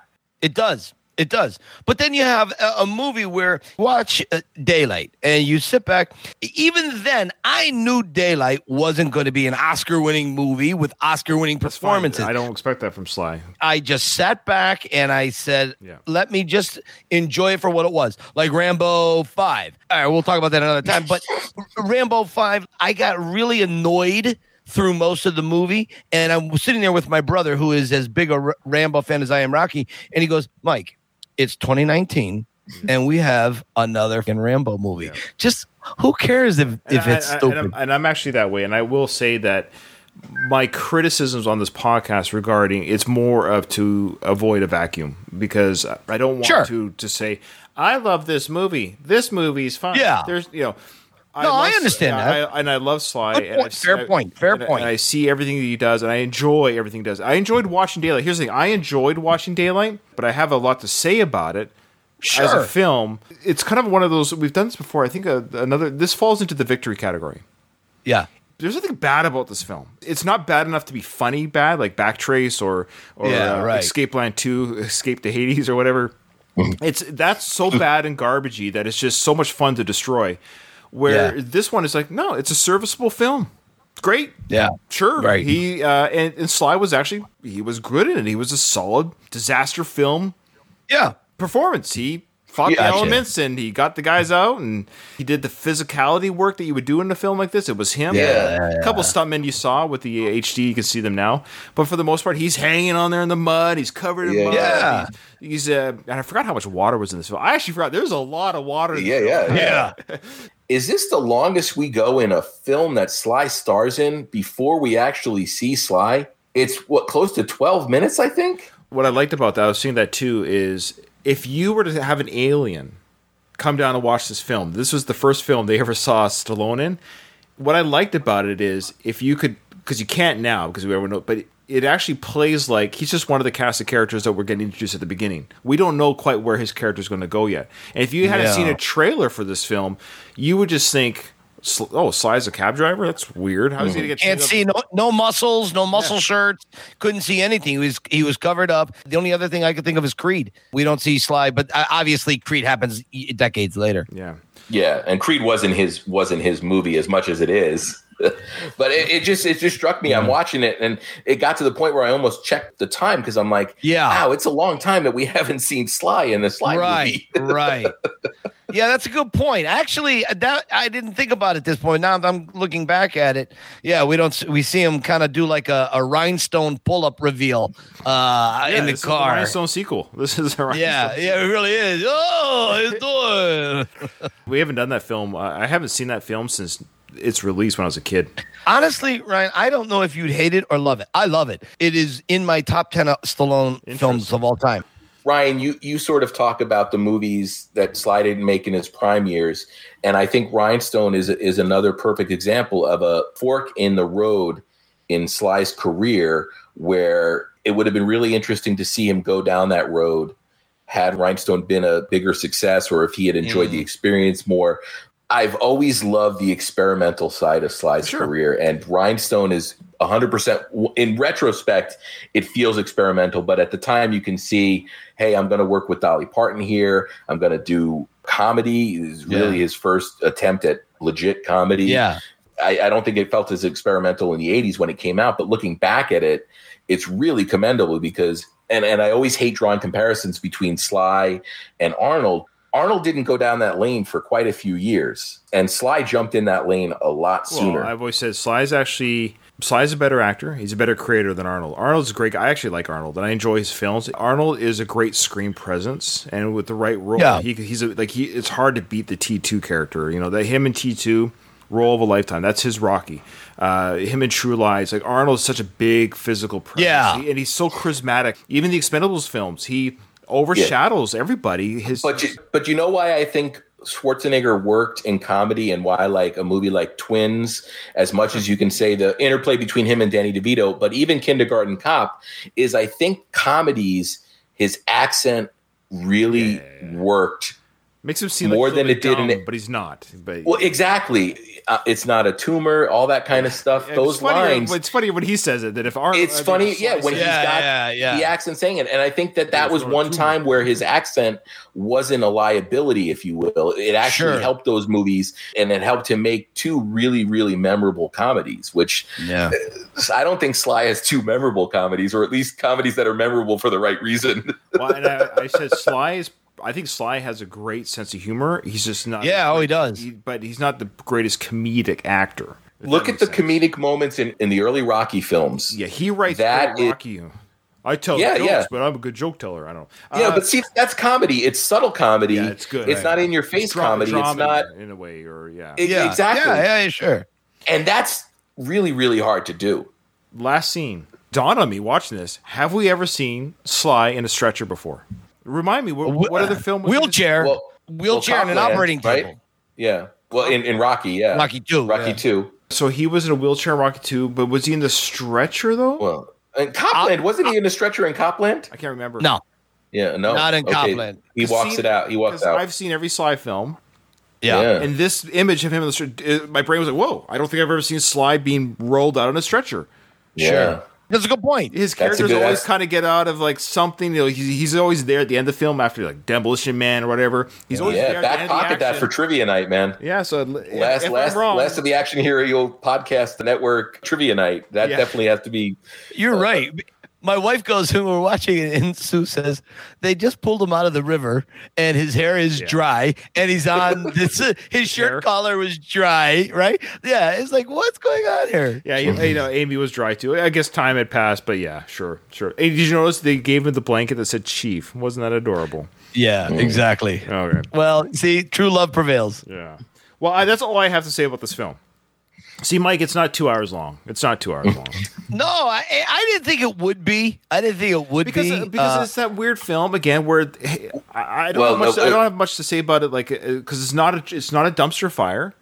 It does. It does. But then you have a, a movie where watch uh, Daylight and you sit back. Even then, I knew Daylight wasn't going to be an Oscar winning movie with Oscar winning performances. I don't expect that from Sly. I just sat back and I said, Yeah. let me just enjoy it for what it was. Like Rambo 5. All right, we'll talk about that another time. But [laughs] Rambo 5, I got really annoyed through most of the movie. And I'm sitting there with my brother, who is as big a R- Rambo fan as I am Rocky. And he goes, Mike, it's 2019. Mm-hmm. And we have another fucking Rambo movie. Just who cares if, if I- it's I- stupid? And I'm, and I'm actually that way. And I will say that my criticisms on this podcast regarding it's more of to avoid a vacuum because I don't want Sure. to to say I love this movie. This movie's fine. Yeah. there's you know. No, I understand I- that. I- and I love Sly. And point, I fair I- point, fair and I- point. And I see everything that he does, and I enjoy everything he does. I enjoyed watching Daylight. Here's the thing: I enjoyed watching Daylight, but I have a lot to say about it as a film. It's kind of one of those we've done this before. I think uh another this falls into the victory category yeah. there's nothing bad about this film. It's not bad enough to be funny bad, like Backtrace or or Yeah, uh, right. Escape Plan Two, Escape to Hades or whatever. [laughs] it's that's so bad and garbagey that it's just so much fun to destroy. Where Yeah. this one is like, no, it's a serviceable film. Great, Yeah. sure. Right. He uh, and, and Sly was actually he was good in it. He was a solid disaster film Yeah. performance. He fought the elements and he got the guys out and he did the physicality work that you would do in a film like this. It was him. Yeah. A couple stuntmen you saw with the HD, you can see them now. But for the most part, he's hanging on there in the mud. He's covered in Yeah. mud. Yeah. He's, he's uh, and I forgot how much water was in this film. I actually forgot. There's a lot of water. In Yeah, this yeah, film. yeah. [laughs] Is this the longest we go in a film that Sly stars in before we actually see Sly? It's what close to 12 minutes, I think. What I liked about that, I was seeing that too, is if you were to have an alien come down and watch this film, this was the first film they ever saw Stallone in. What I liked about it is if you could, because you can't now, because we ever know, but it actually plays like he's just one of the cast of characters that we're getting introduced at the beginning. We don't know quite where his character is going to go yet. And if you hadn't Yeah. seen a trailer for this film, you would just think, "Oh, Sly's a cab driver. That's weird. How's he going to get?" Can't trained up?" see no no muscles, no muscle shirts. Couldn't see anything. He was he was covered up. The only other thing I could think of is Creed. We don't see Sly, but uh, obviously Creed happens decades later. Yeah. Yeah, and Creed wasn't his wasn't his movie as much as it is. [laughs] but it, it just it just struck me. I'm watching it, and it got to the point where I almost checked the time because I'm like, Yeah. wow, it's a long time that we haven't seen Sly in the Sly right, movie. right. Yeah, that's a good point. Actually, uh, that I didn't think about it at this point. Now that I'm looking back at it, yeah, we don't. We see him kind of do like a, a rhinestone pull up reveal uh, Yeah, in the this is car. Rhinestone sequel. [laughs] This is a Rhinestone yeah, yeah, it really is. Oh, it's [laughs] doing. We haven't done that film. Uh, I haven't seen that film since its release when I was a kid. Honestly, Ryan, I don't know if you'd hate it or love it. I love it. It is in my top 10 of Stallone films of all time. Ryan, you you sort of talk about the movies that Sly didn't make in his prime years, and I think Rhinestone is is another perfect example of a fork in the road in Sly's career, where it would have been really interesting to see him go down that road had Rhinestone been a bigger success, or if he had enjoyed the mm. experience more. I've always loved the experimental side of Sly's career, and Rhinestone is 100%. In retrospect, it feels experimental, but at the time, you can see, hey, I'm going to work with Dolly Parton here. I'm going to do comedy. It is really Yeah. his first attempt at legit comedy. Yeah. I, I don't think it felt as experimental in the 80s when it came out, but looking back at it, it's really commendable because, and, and I always hate drawing comparisons between Sly and Arnold. Arnold didn't go down that lane for quite a few years, and Sly jumped in that lane a lot sooner. Well, I've always said Sly's actually Sly's a better actor. He's a better creator than Arnold. Arnold's a great guy. I actually like Arnold, and I enjoy his films. Arnold is a great screen presence, and with the right role, Yeah. he, he's a, like he. It's hard to beat the T two character. You know, that him and T two role of a lifetime. That's his Rocky. Uh, him in True Lies. Like Arnold's such a big physical presence, Yeah. He- and he's so charismatic. Even the Expendables films, he overshadows everybody. His But you, but you know why I think Schwarzenegger worked in comedy and why like a movie like Twins, as much as you can say the interplay between him and Danny DeVito, but even Kindergarten Cop is I think comedies his accent really worked Makes him seem more like than it did in it. but he's not. But Well, exactly. Uh, it's not a tumor, all that kind of stuff. Those it's funny, lines. It's funny when he says it that if Arnold, It's funny, yeah, when he's Yeah, got yeah, yeah. the accent saying it. And I think that that was one time where his accent wasn't a liability, if you will. It actually Sure. helped those movies and it helped him make two really, really memorable comedies, which Yeah. I don't think Sly has two memorable comedies, or at least comedies that are memorable for the right reason. well, and I, I said Sly is. I think Sly has a great sense of humor. He's just not. Yeah, oh, he does. but he's not the greatest comedic actor. Look at the sense. comedic moments in, in the early Rocky films. Yeah, he writes That great is- Rocky. I tell Yeah, jokes, yeah. but I'm a good joke teller. I don't. Yeah, Uh, but see, that's comedy. It's subtle comedy. yeah, it's good. It's not in your face It's dra- comedy. It's not in a way, or yeah. E- Yeah. exactly. Yeah, yeah, sure. And that's really, really hard to do. Last scene. Dawn on me watching this. Have we ever seen Sly in a stretcher before? Remind me. What, what other film? was he in? Wheelchair, Well, wheelchair, and an Cop Land, operating right? table. Yeah. Well, in, in Rocky, yeah. Rocky two, Rocky yeah. 2. So he was in a wheelchair in Rocky 2, but was he in the stretcher though? Well, and Cop Land, wasn't he in a stretcher in Cop Land? I can't remember. No, Yeah, no. Not in Okay. Cop Land. He walks Seen- it out. He walks 'cause out. I've seen every Sly film, yeah. Yeah. and this image of him in the stretcher, my brain was like, "Whoa! I don't think I've ever seen Sly being rolled out on a stretcher." yeah. That's a good point. His characters good- always kind of get out of like something. You know, he's, he's always there at the end of the film after like Demolition Man or whatever. He's always Yeah, there at the back end of the pocket that for trivia night, man. yeah. So Last, if last, I'm wrong, last of the Action Hero podcast the network trivia night. That Yeah. definitely has to be. You're right. My wife goes [laughs] and we're watching it, and Sue says they just pulled him out of the river, and his hair is dry, and he's on [laughs] this. Uh, his shirt Hair. collar was dry, right? Yeah, it's like what's going on here? yeah, you, you know, Amy was dry too. I guess time had passed, but yeah, sure, sure. Hey, did you notice they gave him the blanket that said "Chief"? Wasn't that adorable? Yeah, mm. exactly. Okay. Well, see, true love prevails. Yeah. Well, I, that's all I have to say about this film. See, Mike, it's not two hours long. It's not two hours long [laughs] No, I, I didn't think it would be. I didn't think it would because be because uh, it's that weird film again where hey, I, I don't Well, have much, no, I don't uh, have much to say about it, like because it's not a it's not a dumpster fire.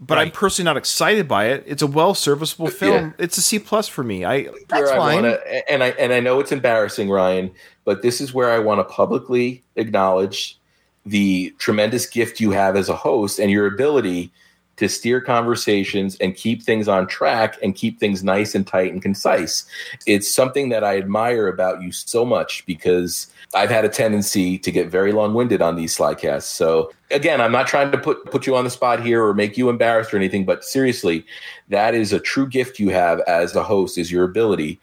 But I'm personally not excited by it. It's a well serviceable film. Yeah. It's a C plus for me. I That's where I fine. wanna, and I and I know it's embarrassing, Ryan, but this is where I want to publicly acknowledge the tremendous gift you have as a host and your ability to steer conversations and keep things on track and keep things nice and tight and concise. It's something that I admire about you so much because I've had a tendency to get very long-winded on these slycasts. So again, I'm not trying to put put you on the spot here or make you embarrassed or anything, but seriously, that is a true gift you have as a host is your ability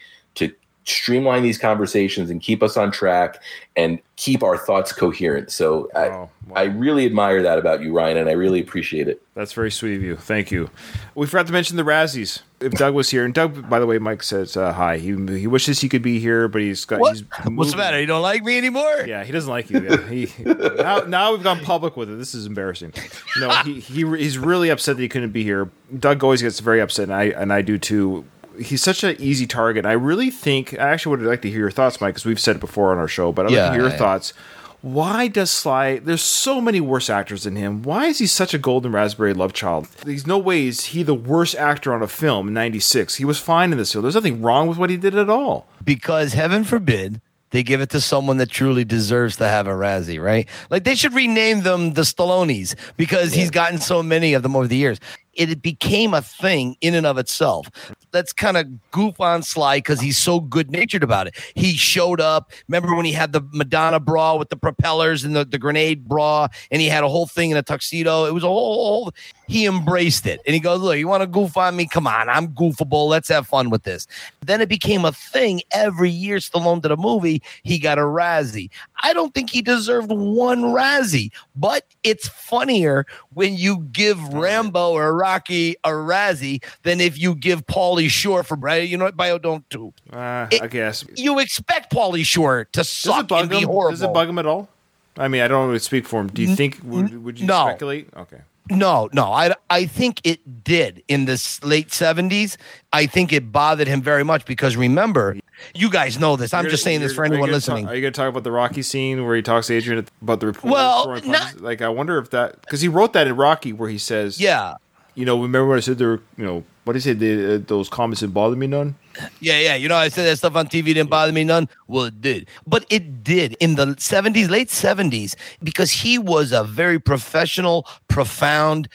streamline these conversations and keep us on track and keep our thoughts coherent. So I, Wow, wow. I really admire that about you, Ryan, and I really appreciate it. That's very sweet of you. Thank you. We forgot to mention the Razzies. If Doug was here, and Doug, by the way, Mike says uh, hi. He he wishes he could be here, but he's got. what? He's [laughs] What's the matter? You don't like me anymore? Yeah, he doesn't like you. Yeah. He now, now we've gone public with it. This is embarrassing. No, he, he he's really upset that he couldn't be here. Doug always gets very upset, and I and I do too. He's such an easy target. I really think I actually would like to hear your thoughts, Mike, because we've said it before on our show. But I'd like Yeah, to hear your yeah. thoughts. Why does Sly? There's so many worse actors than him. Why is he such a golden raspberry love child? There's no way is he the worst actor on a film in '96. He was fine in this film. There's nothing wrong with what he did at all. because heaven forbid they give it to someone that truly deserves to have a Razzie, right? Like they should rename them the Stallones because he's gotten so many of them over the years. It became a thing in and of itself. Let's kind of goof on Sly because he's so good natured about it. He showed up. Remember when he had the Madonna bra with the propellers and the, the grenade bra, and he had a whole thing in a tuxedo? It was a whole, whole he embraced it. And he goes, Look, you want to goof on me? Come on, I'm goofable. Let's have fun with this. Then it became a thing every year. Stallone did a movie, he got a Razzie. I don't think he deserved one Razzie, but it's funnier when you give Rambo or Rocky a Razzie than if you give Pauly Shore for right. You know what Biodome do? Uh, It- I guess You expect Pauly Shore to Does suck it bug and be him? horrible. Does it bug him at all? I mean, I don't to speak for him. Do you think would, would you no. speculate? Okay. No, no. I, I think it did in the late 70s. I think it bothered him very much because remember, You guys know this. I'm You're just saying this for anyone listening. talk- are you going to talk about the Rocky scene where he talks to Adrian about the report? Well, not- like I wonder if that because he wrote that in Rocky where he says, Yeah. You know, remember when I said there, were, you know, what did he say? The, uh, those comments didn't bother me none. Yeah, yeah. You know, I said that stuff on TV didn't bother me none. Well, it did. But it did in the 70s, late 70s, because he was a very professional, profound,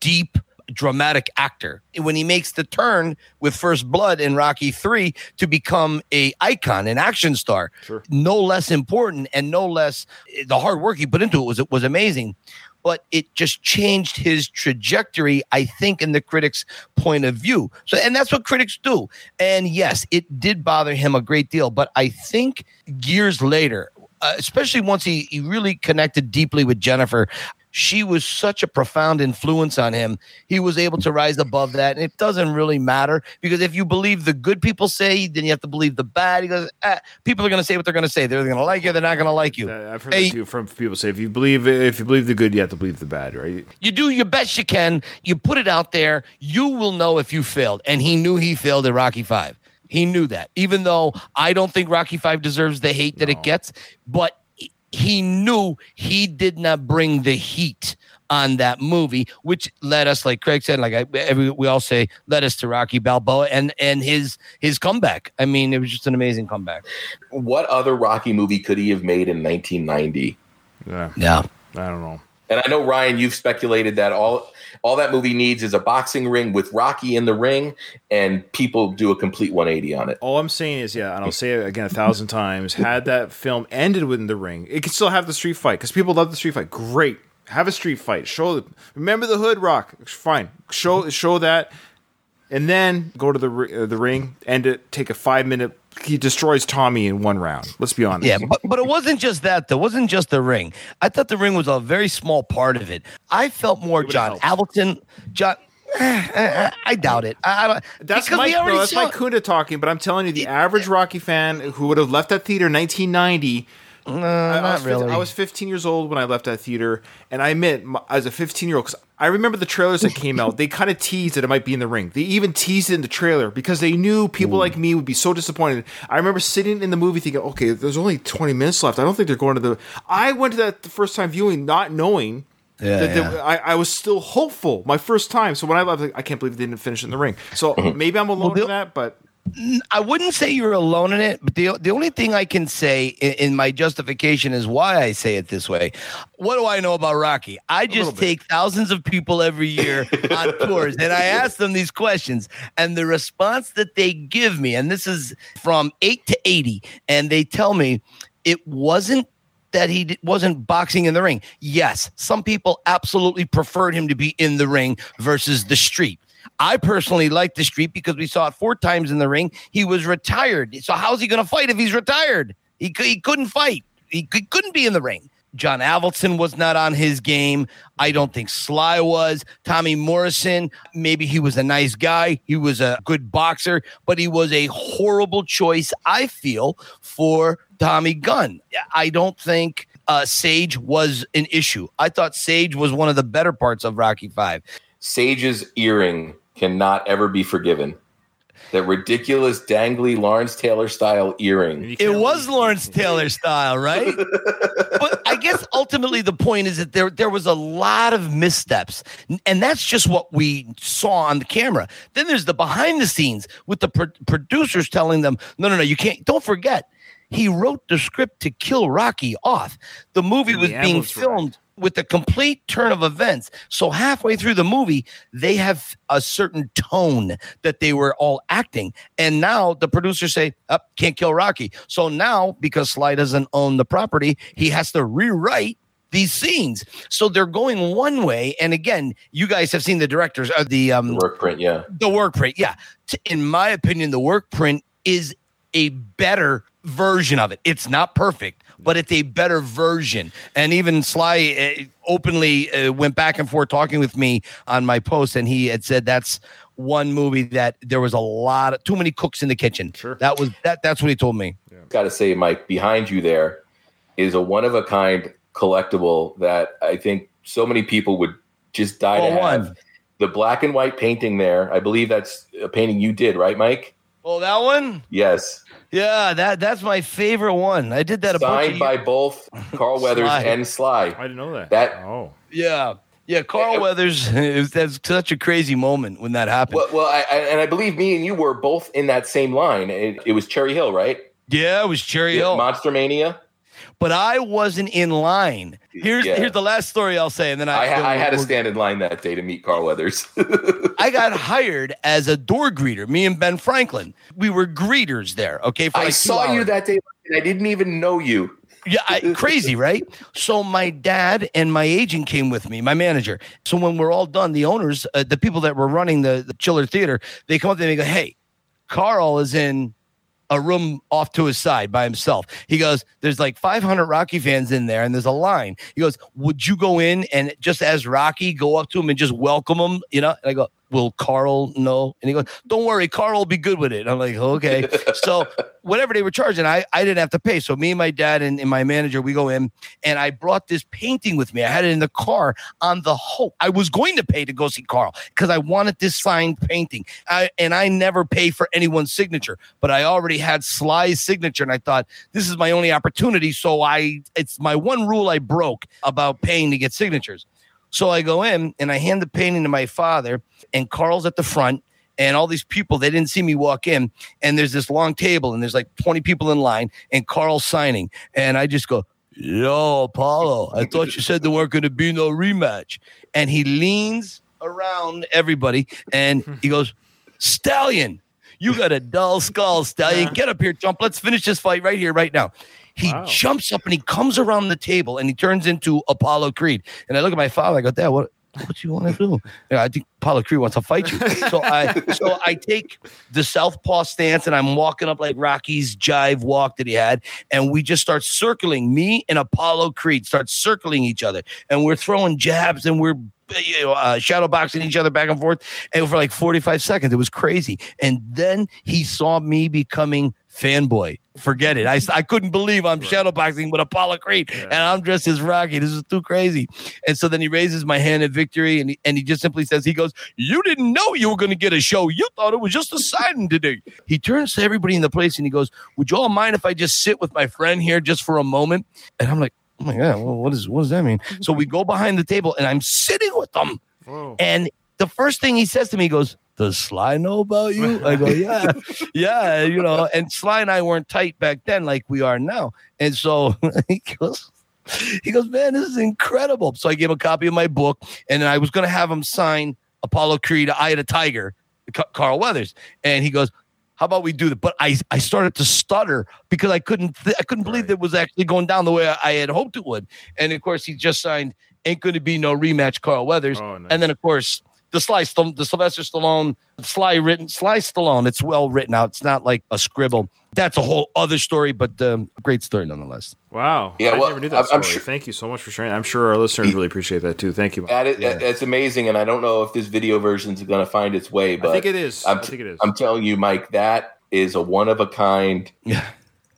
deep, dramatic actor. When he makes the turn with First Blood in Rocky 3 to become a icon, an action star, no less important and no less the hard work he put into it was was amazing but it just changed his trajectory, I think, in the critics' point of view. So, and that's what critics do. And yes, it did bother him a great deal, but I think years later, uh, especially once he, he really connected deeply with Jennifer, she was such a profound influence on him. He was able to rise above that. And it doesn't really matter because if you believe the good people say, then you have to believe the bad. He goes, ah, people are going to say what they're going to say. They're going to like you. They're not going to like you. I've heard Hey, too from people say if you believe if you believe the good, you have to believe the bad, right? you do your best you can. You put it out there. You will know if you failed. And he knew he failed at Rocky Five. He knew that. Even though I don't think Rocky Five deserves the hate that it gets, but he- he knew he did not bring the heat on that movie, which led us, like Craig said, like I, every, we all say, led us to Rocky Balboa and and his his comeback. I mean, it was just an amazing comeback. What other Rocky movie could he have made in 1990? Yeah, Yeah. I don't know. And I know Ryan, you've speculated that all all that movie needs is a boxing ring with Rocky in the ring, and people do a complete 180 on it. All I'm saying is, yeah, and I'll say it again a thousand times. Had that film ended within the ring, it could still have the street fight because people love the street fight. Great, have a street fight. Show remember the hood rock. Fine, show show that, and then go to the uh, the ring, end it. Take a five minute. He destroys Tommy in one round. Let's be honest. Yeah, but, but it wasn't just that, though. It wasn't just the ring. I thought the ring was a very small part of it. I felt more John Hamilton. John, eh, eh, eh, I doubt it. I, I That's because Mike. we that's saw- Mike Kunda talking. But I'm telling you, the average Rocky fan who would have left that theater in 1990. I, I not was 15. I was 15 years old when I left that theater, and I admit, as a 15 year old, because I remember the trailers that came out, they kind of teased that it might be in the ring. They even teased it in the trailer because they knew people like me would be so disappointed. I remember sitting in the movie thinking, okay, there's only 20 minutes left. I don't think they're going to the. I went to that the first time viewing, not knowing. Yeah, that yeah. I, I was still hopeful my first time. So when I left, I can't believe they didn't finish in the ring. So [clears throat] maybe I'm alone in that, but I wouldn't say you're alone in it, but the the only thing I can say in, in my justification is why I say it this way. What do I know about Rocky? I just take thousands of people every year on [laughs] tours, and I ask them these questions, and the response that they give me, and this is from eight to eighty, and they tell me it wasn't that he wasn't boxing in the ring. Yes, some people absolutely preferred him to be in the ring versus the street. I personally like the street because we saw it four times in the ring. He was retired. So how's he going to fight if he's retired? He, he couldn't fight. He, c- couldn't be in the ring. John Avildsen was not on his game. I don't think Sly was. Tommy Morrison, maybe he was a nice guy. He was a good boxer, but he was a horrible choice, I feel, for Tommy Gunn. I don't think uh, Sage was an issue. I thought Sage was one of the better parts of Rocky Five. Sage's earring cannot ever be forgiven. That ridiculous, dangly Lawrence Taylor style earring. It was Lawrence Taylor style, right? [laughs] but I guess ultimately the point is that there there was a lot of missteps, and that's just what we saw on the camera. Then there's the behind the scenes with the pro- producers telling them, "No, no, no, you can't. Don't forget, he wrote the script to kill Rocky off. The movie And was the being ambulance filmed." With a complete turn of events. So, halfway through the movie, they have a certain tone that they were all acting. And now the producers say, Up, can't kill Rocky. So now, because Sly doesn't own the property, he has to rewrite these scenes. So they're going one way. And again, you guys have seen the directors of the um Work print, yeah. the work print. Yeah. In my opinion, the work print is a better version of it. It's not perfect, but it's a better version. And even Sly uh, openly uh, went back and forth talking with me on my post, and he had said that's one movie that there was a lot of too many cooks in the kitchen. Sure. That was that. That's what he told me. Got to say, Mike, behind you there is a one of a kind collectible that I think so many people would just die Oh, to have. one. The black and white painting there, I believe that's a painting you did, right, Mike? Oh, that one? Yes. Yeah, that that's my favorite one. I did that a bunch Signed of by years- both Carl [laughs] Weathers Sly. and Sly. I didn't know that. That oh. Yeah. Yeah, Carl Weathers. [laughs] It was, that's such a crazy moment when that happened. Well, well I, I, and I believe me and you were both in that same line. It, it was Cherry Hill, right? Yeah, it was Cherry Hill. Monster Mania. But I wasn't in line. Here's Yeah. here's the last story I'll say, and then I I, I had to stand in line that day to meet Carl Weathers. [laughs] I got hired as a door greeter. Me and Ben Franklin, we were greeters there. Okay, I like two saw you that day, and I didn't even know you. Yeah, I, crazy, [laughs] right? So my dad and my agent came with me, my manager. So when we're all done, the owners, uh, the people that were running the, the Chiller Theater, they come up to me and they go, "Hey, Carl is in a room off to his side by himself." He goes, "There's like 500 Rocky fans in there, and there's a line." He goes, "Would you go in and just as Rocky go up to him and just welcome him?" You know? And I go, "Will Carl know?" And he goes, "Don't worry, Carl will be good with it." I'm like, "Okay." [laughs] so whatever they were charging, I, I didn't have to pay. So me and my dad and, and my manager, we go in and I brought this painting with me. I had it in the car on the hope I was going to pay to go see Carl because I wanted this signed painting. I, and I never pay for anyone's signature, but I already had Sly's signature and I thought this is my only opportunity. So I, it's my one rule I broke about paying to get signatures. So I go in and I hand the painting to my father, and Carl's at the front, and all these people they didn't see me walk in, and there's this long table, and there's like 20 people in line, and Carl's signing, and I just go, "Yo, Apollo, I thought you said there weren't going to be no rematch," and he leans around everybody, and [laughs] he goes, "Stallion." You got a dull skull, Stallion. Get up here, jump. Let's finish this fight right here, right now. He jumps up and he comes around the table and he turns into Apollo Creed. And I look at my father. I go, Dad, what? What do you want to do? I think Apollo Creed wants to fight you. So I, so I take the southpaw stance and I'm walking up like Rocky's jive walk that he had, and we just start circling. Me and Apollo Creed start circling each other, and we're throwing jabs and we're you know, uh, shadow boxing each other back and forth, and for like 45 seconds, it was crazy. And then he saw me becoming fanboy. Forget it. I, I couldn't believe I'm shadow boxing with Apollo Creed, and I'm dressed as Rocky. This is too crazy. And so then he raises my hand at victory, and he, and he just simply says, he goes, "You didn't know you were going to get a show. You thought it was just a signing today." He turns to everybody in the place and he goes, "Would you all mind if I just sit with my friend here just for a moment?" And I'm like. Oh my god! Well, what is what does that mean? So we go behind the table, and I'm sitting with them. And the first thing he says to me he goes, "Does Sly know about you?" I go, [laughs] "Yeah, yeah." You know, and Sly and I weren't tight back then like we are now. And so [laughs] he goes, he goes, "Man, this is incredible." So I gave him a copy of my book, and I was going to have him sign Apollo Creed, "Eye of the Tiger," Ca- Carl Weathers, and he goes. How about we do that? But I, I started to stutter because I couldn't th- I couldn't believe that it was actually going down the way I, I had hoped it would. And of course, he just signed "Ain't Going to Be No Rematch," Carl Weathers. Oh, and then of course the Sly, the Sylvester Stallone, Sly written, Sly Stallone. It's well written out. It's not like a scribble. That's a whole other story, but um, great story nonetheless. Wow. Yeah, I well, never knew that I'm- I'm story. sure- Thank you so much for sharing. I'm sure our listeners really appreciate that too. Thank you. That is, It's amazing, and I don't know if this video version is going to find its way, but I think it is. I'm, I think it is. I'm telling you, Mike, that is a one of a kind. Yeah.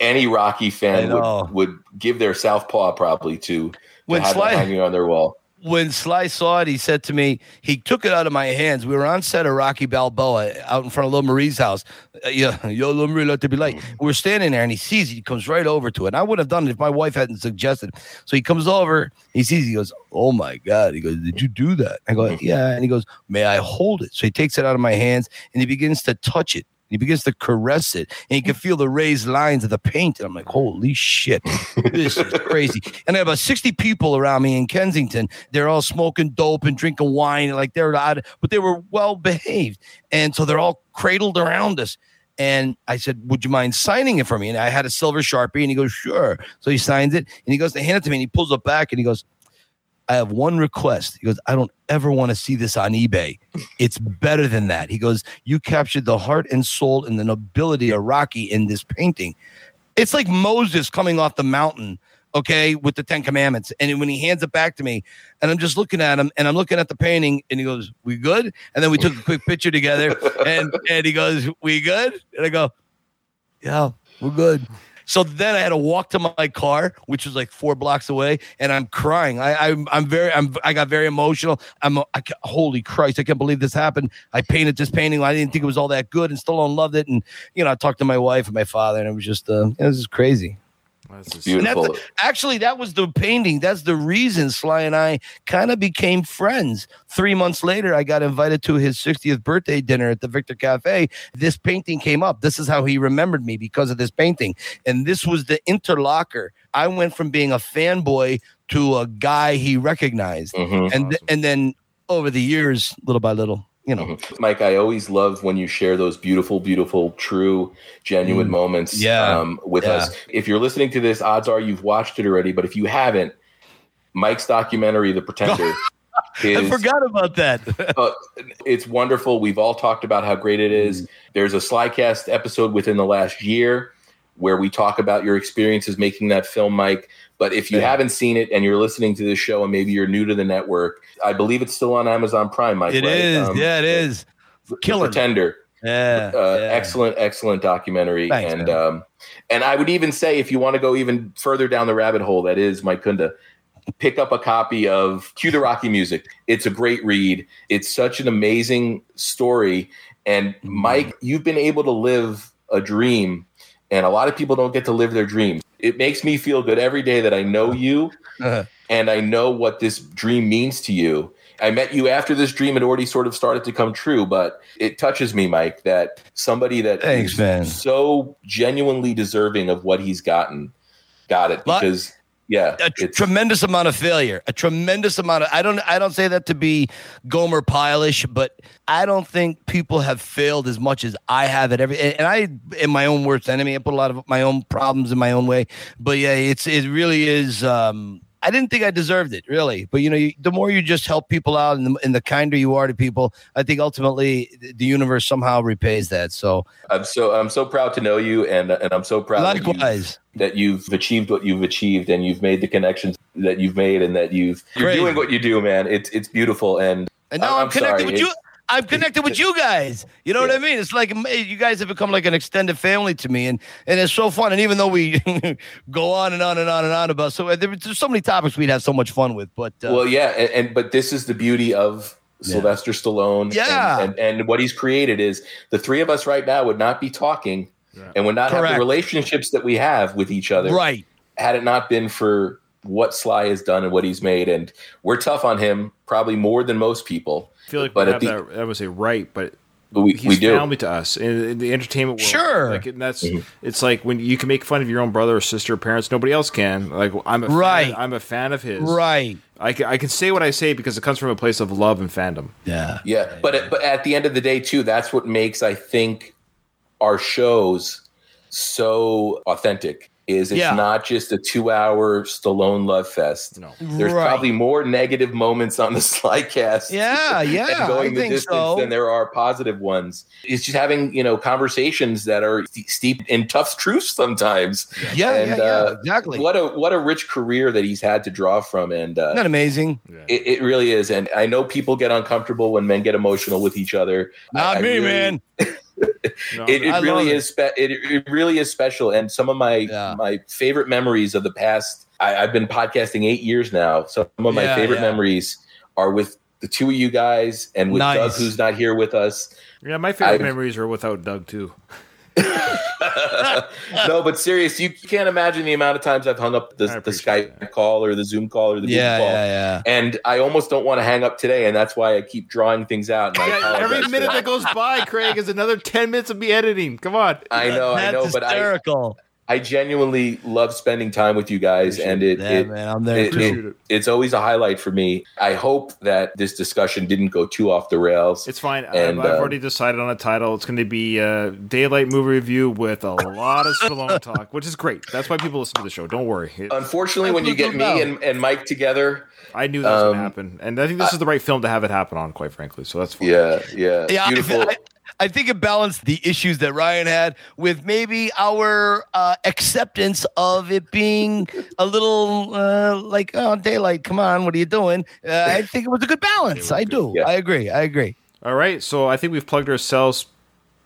Any Rocky fan would, would give their southpaw probably to, to When have Sly- that hanging on their wall. When Sly saw it, he said to me, he took it out of my hands. We were on set of Rocky Balboa out in front of Lil Marie's house. Uh, yeah, [laughs] yo, Lil Marie, let there be light. We're standing there and he sees it. He comes right over to it. And I would have done it if my wife hadn't suggested. So he comes over, he sees, it, he goes, Oh my God. He goes, Did you do that? I go, Yeah. And he goes, May I hold it? So he takes it out of my hands and he begins to touch it. He begins to caress it, and you can mm. feel the raised lines of the paint. And I'm like, holy shit, this is [laughs] crazy. And I have about 60 people around me in Kensington. They're all smoking dope and drinking wine, like they're out, but they were well behaved. And so they're all cradled around us. And I said, Would you mind signing it for me? And I had a silver sharpie, and he goes, Sure. So he signs it, and he goes to hand it to me, and he pulls it back, and he goes, I have one request. He goes, I don't ever want to see this on eBay. [laughs] It's better than that. He goes, You captured the heart and soul and the nobility of Rocky in this painting. It's like Moses coming off the mountain, okay, with the Ten Commandments. And when he hands it back to me, and I'm just looking at him and I'm looking at the painting, and he goes, We good? And then we took a quick picture together, [laughs] and, and he goes, We good? And I go, Yeah, we're good. So then I had to walk to my car, which was like four blocks away, and I'm crying. I, I I'm very I'm I got very emotional. I'm I, holy Christ, I can't believe this happened. I painted this painting. I didn't think it was all that good, and Stallone loved it. And you know, I talked to my wife and my father, and it was just uh, it was just crazy. That's beautiful. actually, that was the painting. That's the reason Sly and I kind of became friends. Three months later, I got invited to his 60th birthday dinner at the Victor Cafe. This painting came up. This is how he remembered me because of this painting. And this was the interlocker. I went from being a fanboy to a guy he recognized. Mhm. And, th- and then over the years, little by little, you know. Mm-hmm. Mike, I always love when you share those beautiful, beautiful, true, genuine Mm. moments Yeah. um, with Yeah. us. If you're listening to this, odds are you've watched it already. But if you haven't, Mike's documentary, The Pretender, [laughs] I forgot about that. [laughs] uh, it's wonderful. We've all talked about how great it is. Mm. There's a Slycast episode within the last year where we talk about your experiences making that film, Mike. But if you Yeah. haven't seen it and you're listening to this show and maybe you're new to the network, I believe it's still on Amazon Prime, Mike. It right? is. Um, yeah, it is. Killer. Pretender. Yeah, Uh, yeah. Excellent, excellent documentary. Thanks, and man. um, and I would even say if you want to go even further down the rabbit hole, that is Mike Kunda. Pick up a copy of Cue the Rocky Music. It's a great read. It's such an amazing story. And Mm-hmm. Mike, you've been able to live a dream, and a lot of people don't get to live their dreams. It makes me feel good every day that I know you uh-huh. and I know what this dream means to you. I met you after this dream had already sort of started to come true, but it touches me, Mike, that somebody that Thanks, is man. so genuinely deserving of what he's gotten got it because yeah, a tr- tremendous amount of failure a tremendous amount of i don't i don't say that to be gomer pileish but i don't think people have failed as much as i have at every and i am my own worst enemy i put a lot of my own problems in my own way but yeah it's it really is um I didn't think I deserved it, really. But you know, you, the more you just help people out, and the, and the kinder you are to people, I think ultimately the universe somehow repays that. So I'm so I'm so proud to know you, and and I'm so proud that you- Likewise. that you've achieved what you've achieved, and you've made the connections that you've made, and that you've you're Great. doing what you do, man. It's it's beautiful, and And now I'm, connected sorry, with you. I'm connected with you guys. You know what I mean? It's like you guys have become like an extended family to me, and and it's so fun. And even though we [laughs] go on and on and on and on about so there's so many topics we'd have so much fun with. But uh, well, yeah, and, and but this is the beauty of Sylvester Stallone. Yeah. and, and, and what he's created is the three of us right now would not be talking, and would not have the relationships that we have with each other, Right. Had it not been for what Sly has done and what he's made, and we're tough on him probably more than most people. I feel like but we have the, that. I would say right, but we, he's we do. family to us in, in the entertainment world. Sure. like and that's Mm-hmm. it's like when you can make fun of your own brother or sister or parents, nobody else can. Like I'm a Right. fan, I'm a fan of his. Right. I can, I can say what I say because it comes from a place of love and fandom. Yeah. Yeah, but but at the end of the day, too, that's what makes I think our shows so authentic. Is it's Yeah. not just a two-hour Stallone love fest. No, there's Right. probably more negative moments on the [laughs] Slycast. Yeah, [laughs] yeah, and going I the think distance so. than there are positive ones. It's just having you know conversations that are steeped in tough truths sometimes. Yeah, and, yeah, yeah, uh, exactly. What a what a rich career that he's had to draw from, and uh, Isn't that amazing? it, it really is. And I know people get uncomfortable when men get emotional with each other. Not I- I me, really- man. [laughs] It, it really it. is. Spe- it, it really is special. And some of my my favorite memories of the past. I, I've been podcasting eight years now. Some of my Yeah, favorite yeah. memes are with the two of you guys and with Nice. Doug, who's not here with us. Yeah, my favorite I've- memories are without Doug too. [laughs] no, but serious, you can't imagine the amount of times I've hung up the, the Skype call or the Zoom call or the Google Yeah, call. yeah, yeah. And I almost don't want to hang up today, and that's why I keep drawing things out. And I Every minute that. that goes by, Craig, is another ten minutes of me editing. Come on. I know, I know, but I I genuinely love spending time with you guys, and it, Yeah, it, man, I'm there it- too. it- it's always a highlight for me. I hope that this discussion didn't go too off the rails. It's fine. And, I've, I've uh, already decided on a title. It's going to be a Daylight movie review with a lot of Stallone [laughs] talk, which is great. That's why people listen to the show. Don't worry. It- Unfortunately, when you get me and, and Mike together, I knew that was going um, to happen, and I think this is the right film to have it happen on. Quite frankly, so that's fine. Yeah, yeah, Yeah, beautiful. I, I think it balanced the issues that Ryan had with maybe our uh, acceptance of it being a little uh, like, oh, daylight, come on, what are you doing? Uh, I think it was a good balance. I do. I agree. I agree. All right, so I think we've plugged ourselves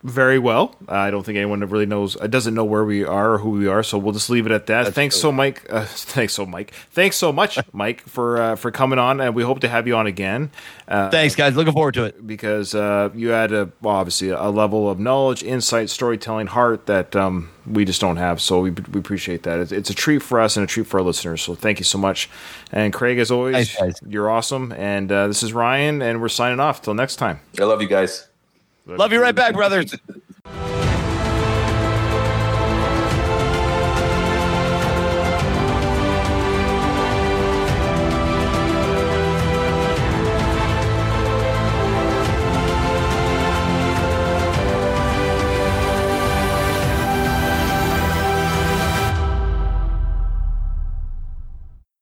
very well. Uh, I don't think anyone really knows, uh, doesn't know where we are or who we are. So we'll just leave it at that. thanks so, Mike. Uh, [laughs] thanks so, Mike. Thanks so much, [laughs] Mike, for uh, for coming on, and we hope to have you on again. Uh, Thanks, guys. Looking forward to it. because uh, you had a well, obviously a level of knowledge, insight, storytelling, heart that um, we just don't have. So we, we appreciate that. It's, it's a treat for us and a treat for our listeners. So thank you so much. And Craig, as always, Thanks, you're awesome. And uh, this is Ryan, and we're signing off. Till next time. I love you guys. Love you right back, brothers. [laughs]